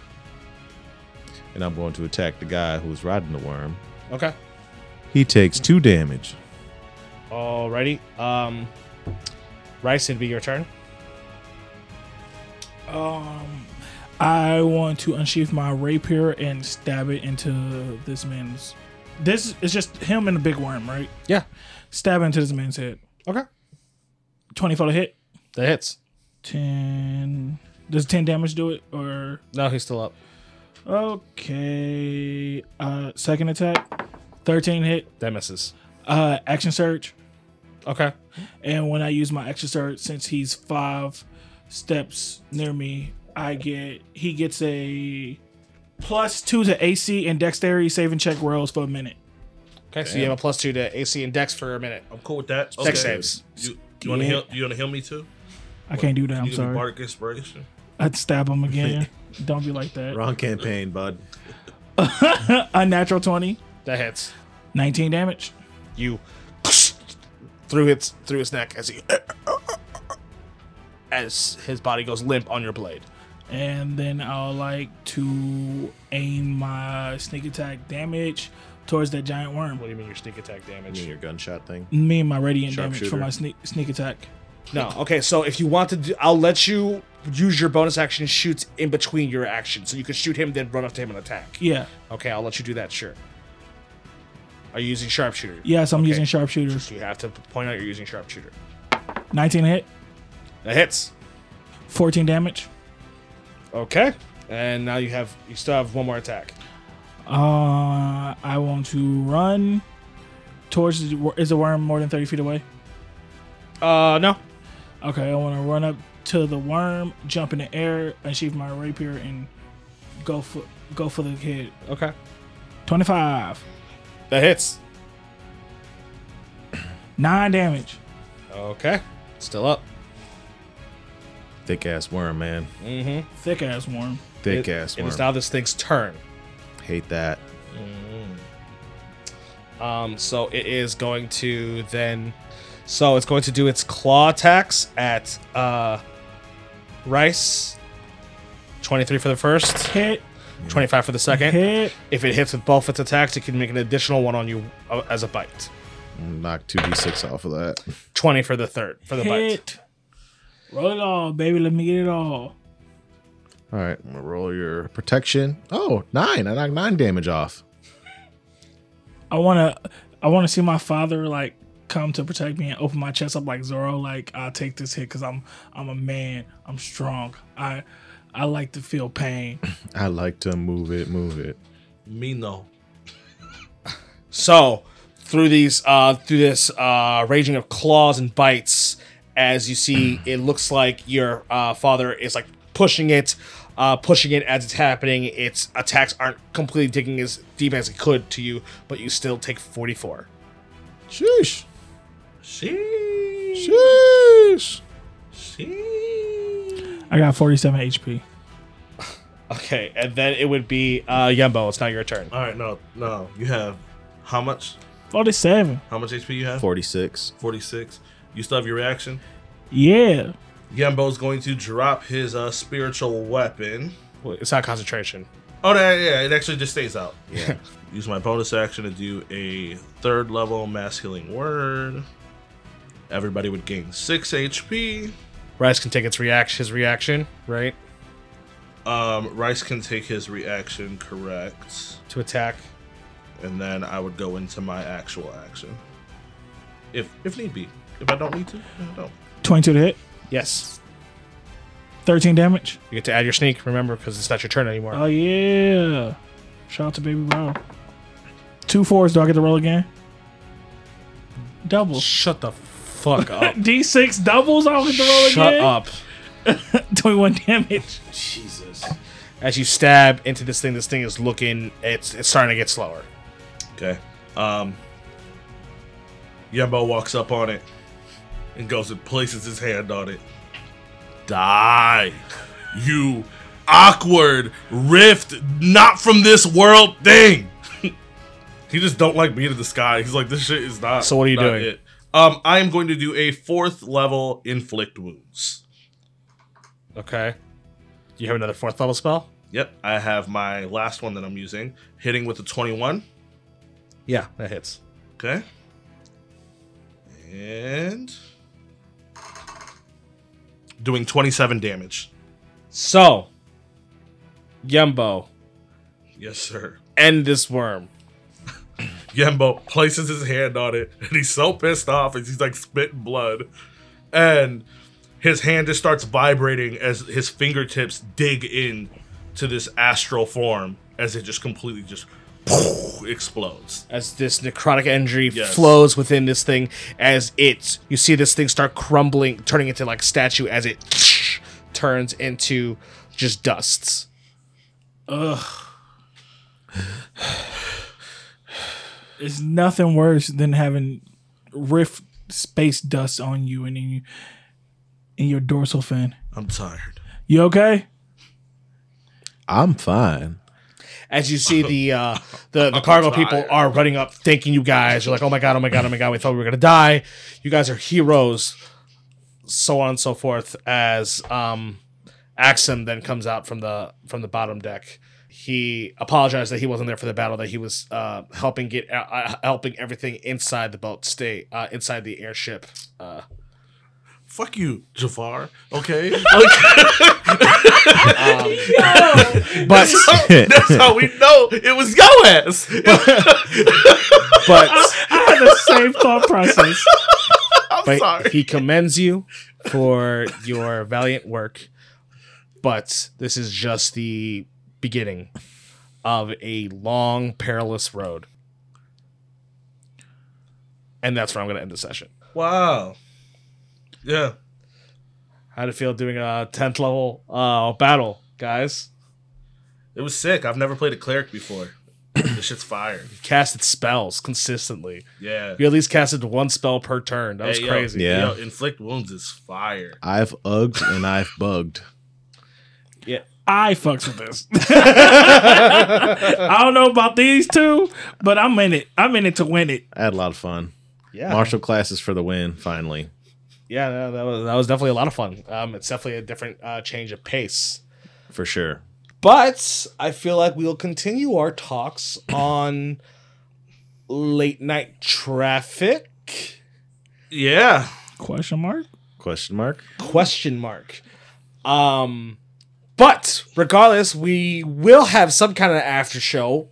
And I'm going to attack the guy who's riding the worm. okay. He takes two damage. Alrighty. Um, Rice, it'd be your turn. Um, I want to unsheath my rapier and stab it into this man's. This is just him and the big worm, right? Yeah. Stab into this man's head. Okay. Twenty for the hit. That hits. Ten. Does ten damage do it or? No, he's still up. Okay. Uh, second attack. Thirteen hit. That misses. Uh, action surge. Okay. And when I use my extra surge, since he's five steps near me, I get he gets a plus two to AC and dexterity saving check rolls for a minute. Okay. So you have a plus two to AC and Dex for a minute. I'm cool with that. Dex saves. You, you want to Yeah. heal? You want to heal me too? I can't do that. I'm you sorry. bardic inspiration. I'd stab him again. [LAUGHS] Don't be like that. Wrong campaign, bud. [LAUGHS] Unnatural 20, That hits. 19 damage. You [SNIFFS] through its through his neck as he [SNIFFS] as his body goes limp on your blade. And then I'll like to aim my sneak attack damage towards that giant worm. What do you mean your sneak attack You damage? mean your gunshot thing? Me and my radiant damage for my sneak sneak attack. No. Okay. So if you want to, do, I'll let you use your bonus action shoots in between your actions, so you can shoot him, then run up to him and attack. Yeah. Okay, I'll let you do that. Sure. Are you using sharpshooter? Yes, I'm Okay. using sharpshooter. So you have to point out you're using sharpshooter. 19 hit, That hits. 14 damage. Okay. And now you have you still have one more attack. Uh, I want to run towards. The, is the worm more than 30 feet away? Uh, no. Okay, I want to run up to the worm, jump in the air, unsheath my rapier, and go for go for the kid. Okay. 25, That hits. nine damage. Okay. Still up. Thick ass worm, man. Mm-hmm. Thick ass worm. Thick It- ass It worm. is now this thing's turn. Hate that. Um, so it is going to then. So it's going to do its claw attacks at uh, Rice. 23 for the first, Hit, 25 for the second. hit. If it hits with both its attacks, it can make an additional one on you uh, as a bite. Knock 2d6 off of that. 20 for the third, for the bite. Roll it all, baby. Let me get it all. All right, I'm gonna roll your protection. Oh, nine. I knocked nine damage off. I wanna, I wanna see my father like come to protect me and open my chest up like Zoro. Like I'll take this hit because I'm, I'm a man. I'm strong. I, I like to feel pain. [LAUGHS] I like to move it, move it. Me no. [LAUGHS] So through these, uh, through this uh, raging of claws and bites, as you see, [CLEARS THROAT] it looks like your uh, father is like pushing it, uh, pushing it as it's happening. Its attacks aren't completely digging as deep as it could to you, but you still take forty-four. Sheesh. Sheesh. Sheesh. Sheesh. I got 47 HP. Okay, and then it would be uh, Yembo. It's not your turn. All right, no, no. You have how much? 47. How much HP you have? 46. 46. You still have your reaction? Yeah. Yembo's going to drop his uh, spiritual weapon. Wait, It's not concentration. Oh, yeah, yeah, it actually just stays out. Yeah. [LAUGHS] Use my bonus action to do a third level mass healing word. Everybody would gain 6 HP. Rice can take its reaction. His reaction, right, Um, Rice can take his reaction, correct. to attack. And then I would go into my actual action. If if need be. If I don't need to, I don't. 22 to hit. Yes, 13 damage. you get to add your sneak. Remember, because it's not your turn anymore. Oh, yeah. Shout out to Baby Bro. Two fours. Do I get to roll again? Double. Shut the fuck up. [LAUGHS] D6 doubles. I don't get to roll Shut again. up. [LAUGHS] 21 damage. Jesus. As you stab into this thing, this thing is looking. It's it's starting to get slower. Okay. Um Yembo walks up on it and goes and places his hand on it. Die, you awkward rift, not from this world thing. [LAUGHS] he just don't like being in the sky. He's like, this shit is not. So what are you not doing? It. Um, I am going to do a fourth level inflict wounds. Okay. Do you have another fourth level spell. Yep, I have my last one that I'm using, hitting with a 21. Yeah, that hits. Okay. And doing 27 damage. So, Yembo. Yes, sir. end this worm. Yembo places his hand on it, and he's so pissed off as he's like spitting blood. And his hand just starts vibrating as his fingertips dig in to this astral form as it just completely just explodes. as this necrotic energy Yes. flows within this thing as it you see this thing start crumbling turning into like statue as it turns into just dusts It's nothing worse than having rift space dust on you and in, you, in your dorsal fin. I'm tired. You okay? I'm fine. as you see the uh [LAUGHS] the, the cargo people are running up thanking you guys you're like oh my god oh my god oh my god we thought we were gonna die you guys are heroes so on and so forth as um axum then comes out from the from the bottom deck he apologized that he wasn't there for the battle that he was uh helping get uh, uh, helping everything inside the boat stay uh inside the airship uh Fuck you, Jafar. Okay? [LAUGHS] Like, but that's how we know it was your ass. [LAUGHS] but I had the same thought process. I'm but sorry. he commends you for your valiant work. But this is just the beginning of a long, perilous road. And that's where I'm going to end the session. Wow. Yeah. How did it feel doing a 10th level uh, battle, guys? It was sick. I've never played a cleric before. [CLEARS THROAT] this shit's fire. Casted spells consistently. Yeah. You at least casted one spell per turn. That was Hey, yo, crazy. Yeah. Yo, inflict wounds is fire. I've ugged and I've bugged. Yeah. I fucks with this. [LAUGHS] I don't know about these two, but I'm in it. I'm in it to win it. I had a lot of fun. Yeah. Martial classes for the win, finally. Yeah, no, that was that was definitely a lot of fun. Um, it's definitely a different uh, change of pace. For sure. But I feel like we'll continue our talks [CLEARS THROAT] on late night traffic. Yeah. Question mark? Question mark? Question mark. Um, but regardless, we will have some kind of after show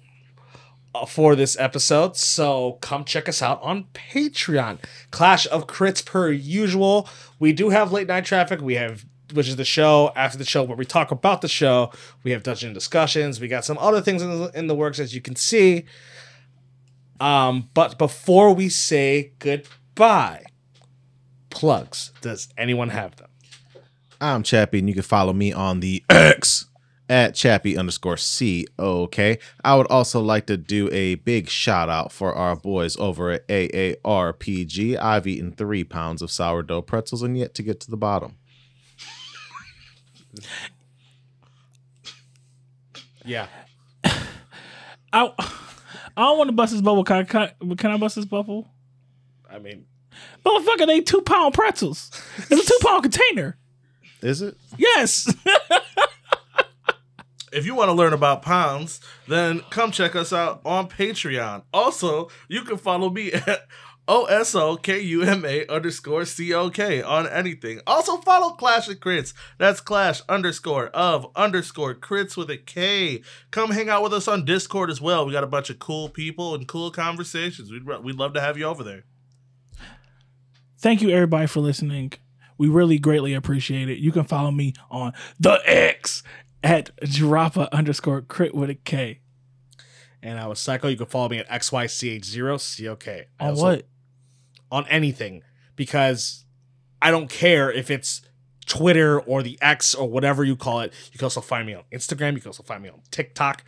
uh, for this episode. So come check us out on Patreon. Clash of Krits per usual. We do have late night traffic. We have which is the show after the show where we talk about the show. We have dungeon discussions. We got some other things in the, in the works as you can see. Um, but before we say goodbye, plugs. Does anyone have them? I'm Chappie, and you can follow me on the [CLEARS THROAT] X at Chappie underscore C. Okay. I would also like to do a big shout out for our boys over at AARPG. I've eaten three pounds of sourdough pretzels and yet to get to the bottom. Yeah. I I don't want to bust this bubble. Can I, can I- can I bust this bubble? I mean, Motherfucker, they two pound pretzels. It's a two pound container. Is it? Yes. If you want to learn about pounds, then come check us out on Patreon. Also, you can follow me [LAUGHS] at OSOKUMA underscore COK on anything. Also, follow Clash of Krits. That's Clash underscore of underscore crits with a K. Come hang out with us on Discord as well. We got a bunch of cool people and cool conversations. We'd, we'd love to have you over there. Thank you everybody for listening. We really greatly appreciate it. You can follow me on the X at Jarapa underscore crit with a K. and I was Psycho. You can follow me at XYCH0COK. On also- what? On anything. Because I don't care if it's Twitter or the X or whatever you call it. You can also find me on Instagram. You can also find me on TikTok.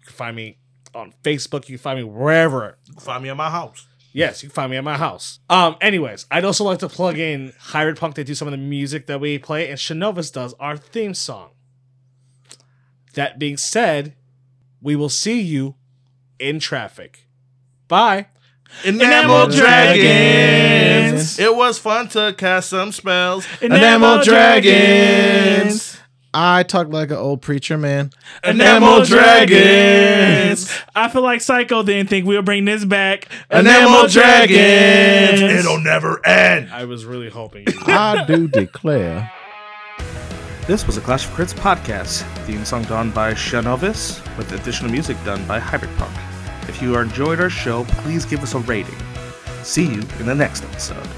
You can find me on Facebook. You can find me wherever. Find me at my house. Yes, you can find me at my house. Um, anyways, I'd also like to plug in Hybrid Punk. They do some of the music that we play, and Shinovas does our theme song. That being said, we will see you in traffic. Bye. Enamel, Enamel dragons. dragons. It was fun to cast some spells. Enamel dragons. I talk like an old preacher man. Enamel dragons. I feel like Psycho didn't think we'll bring this back. Enamel dragons. It'll never end. I was really hoping. You I do declare. This was a Clash of Krits podcast. Theme song done by Shanovis, with additional music done by Hybrid Punk. If you enjoyed our show, please give us a rating. See you in the next episode.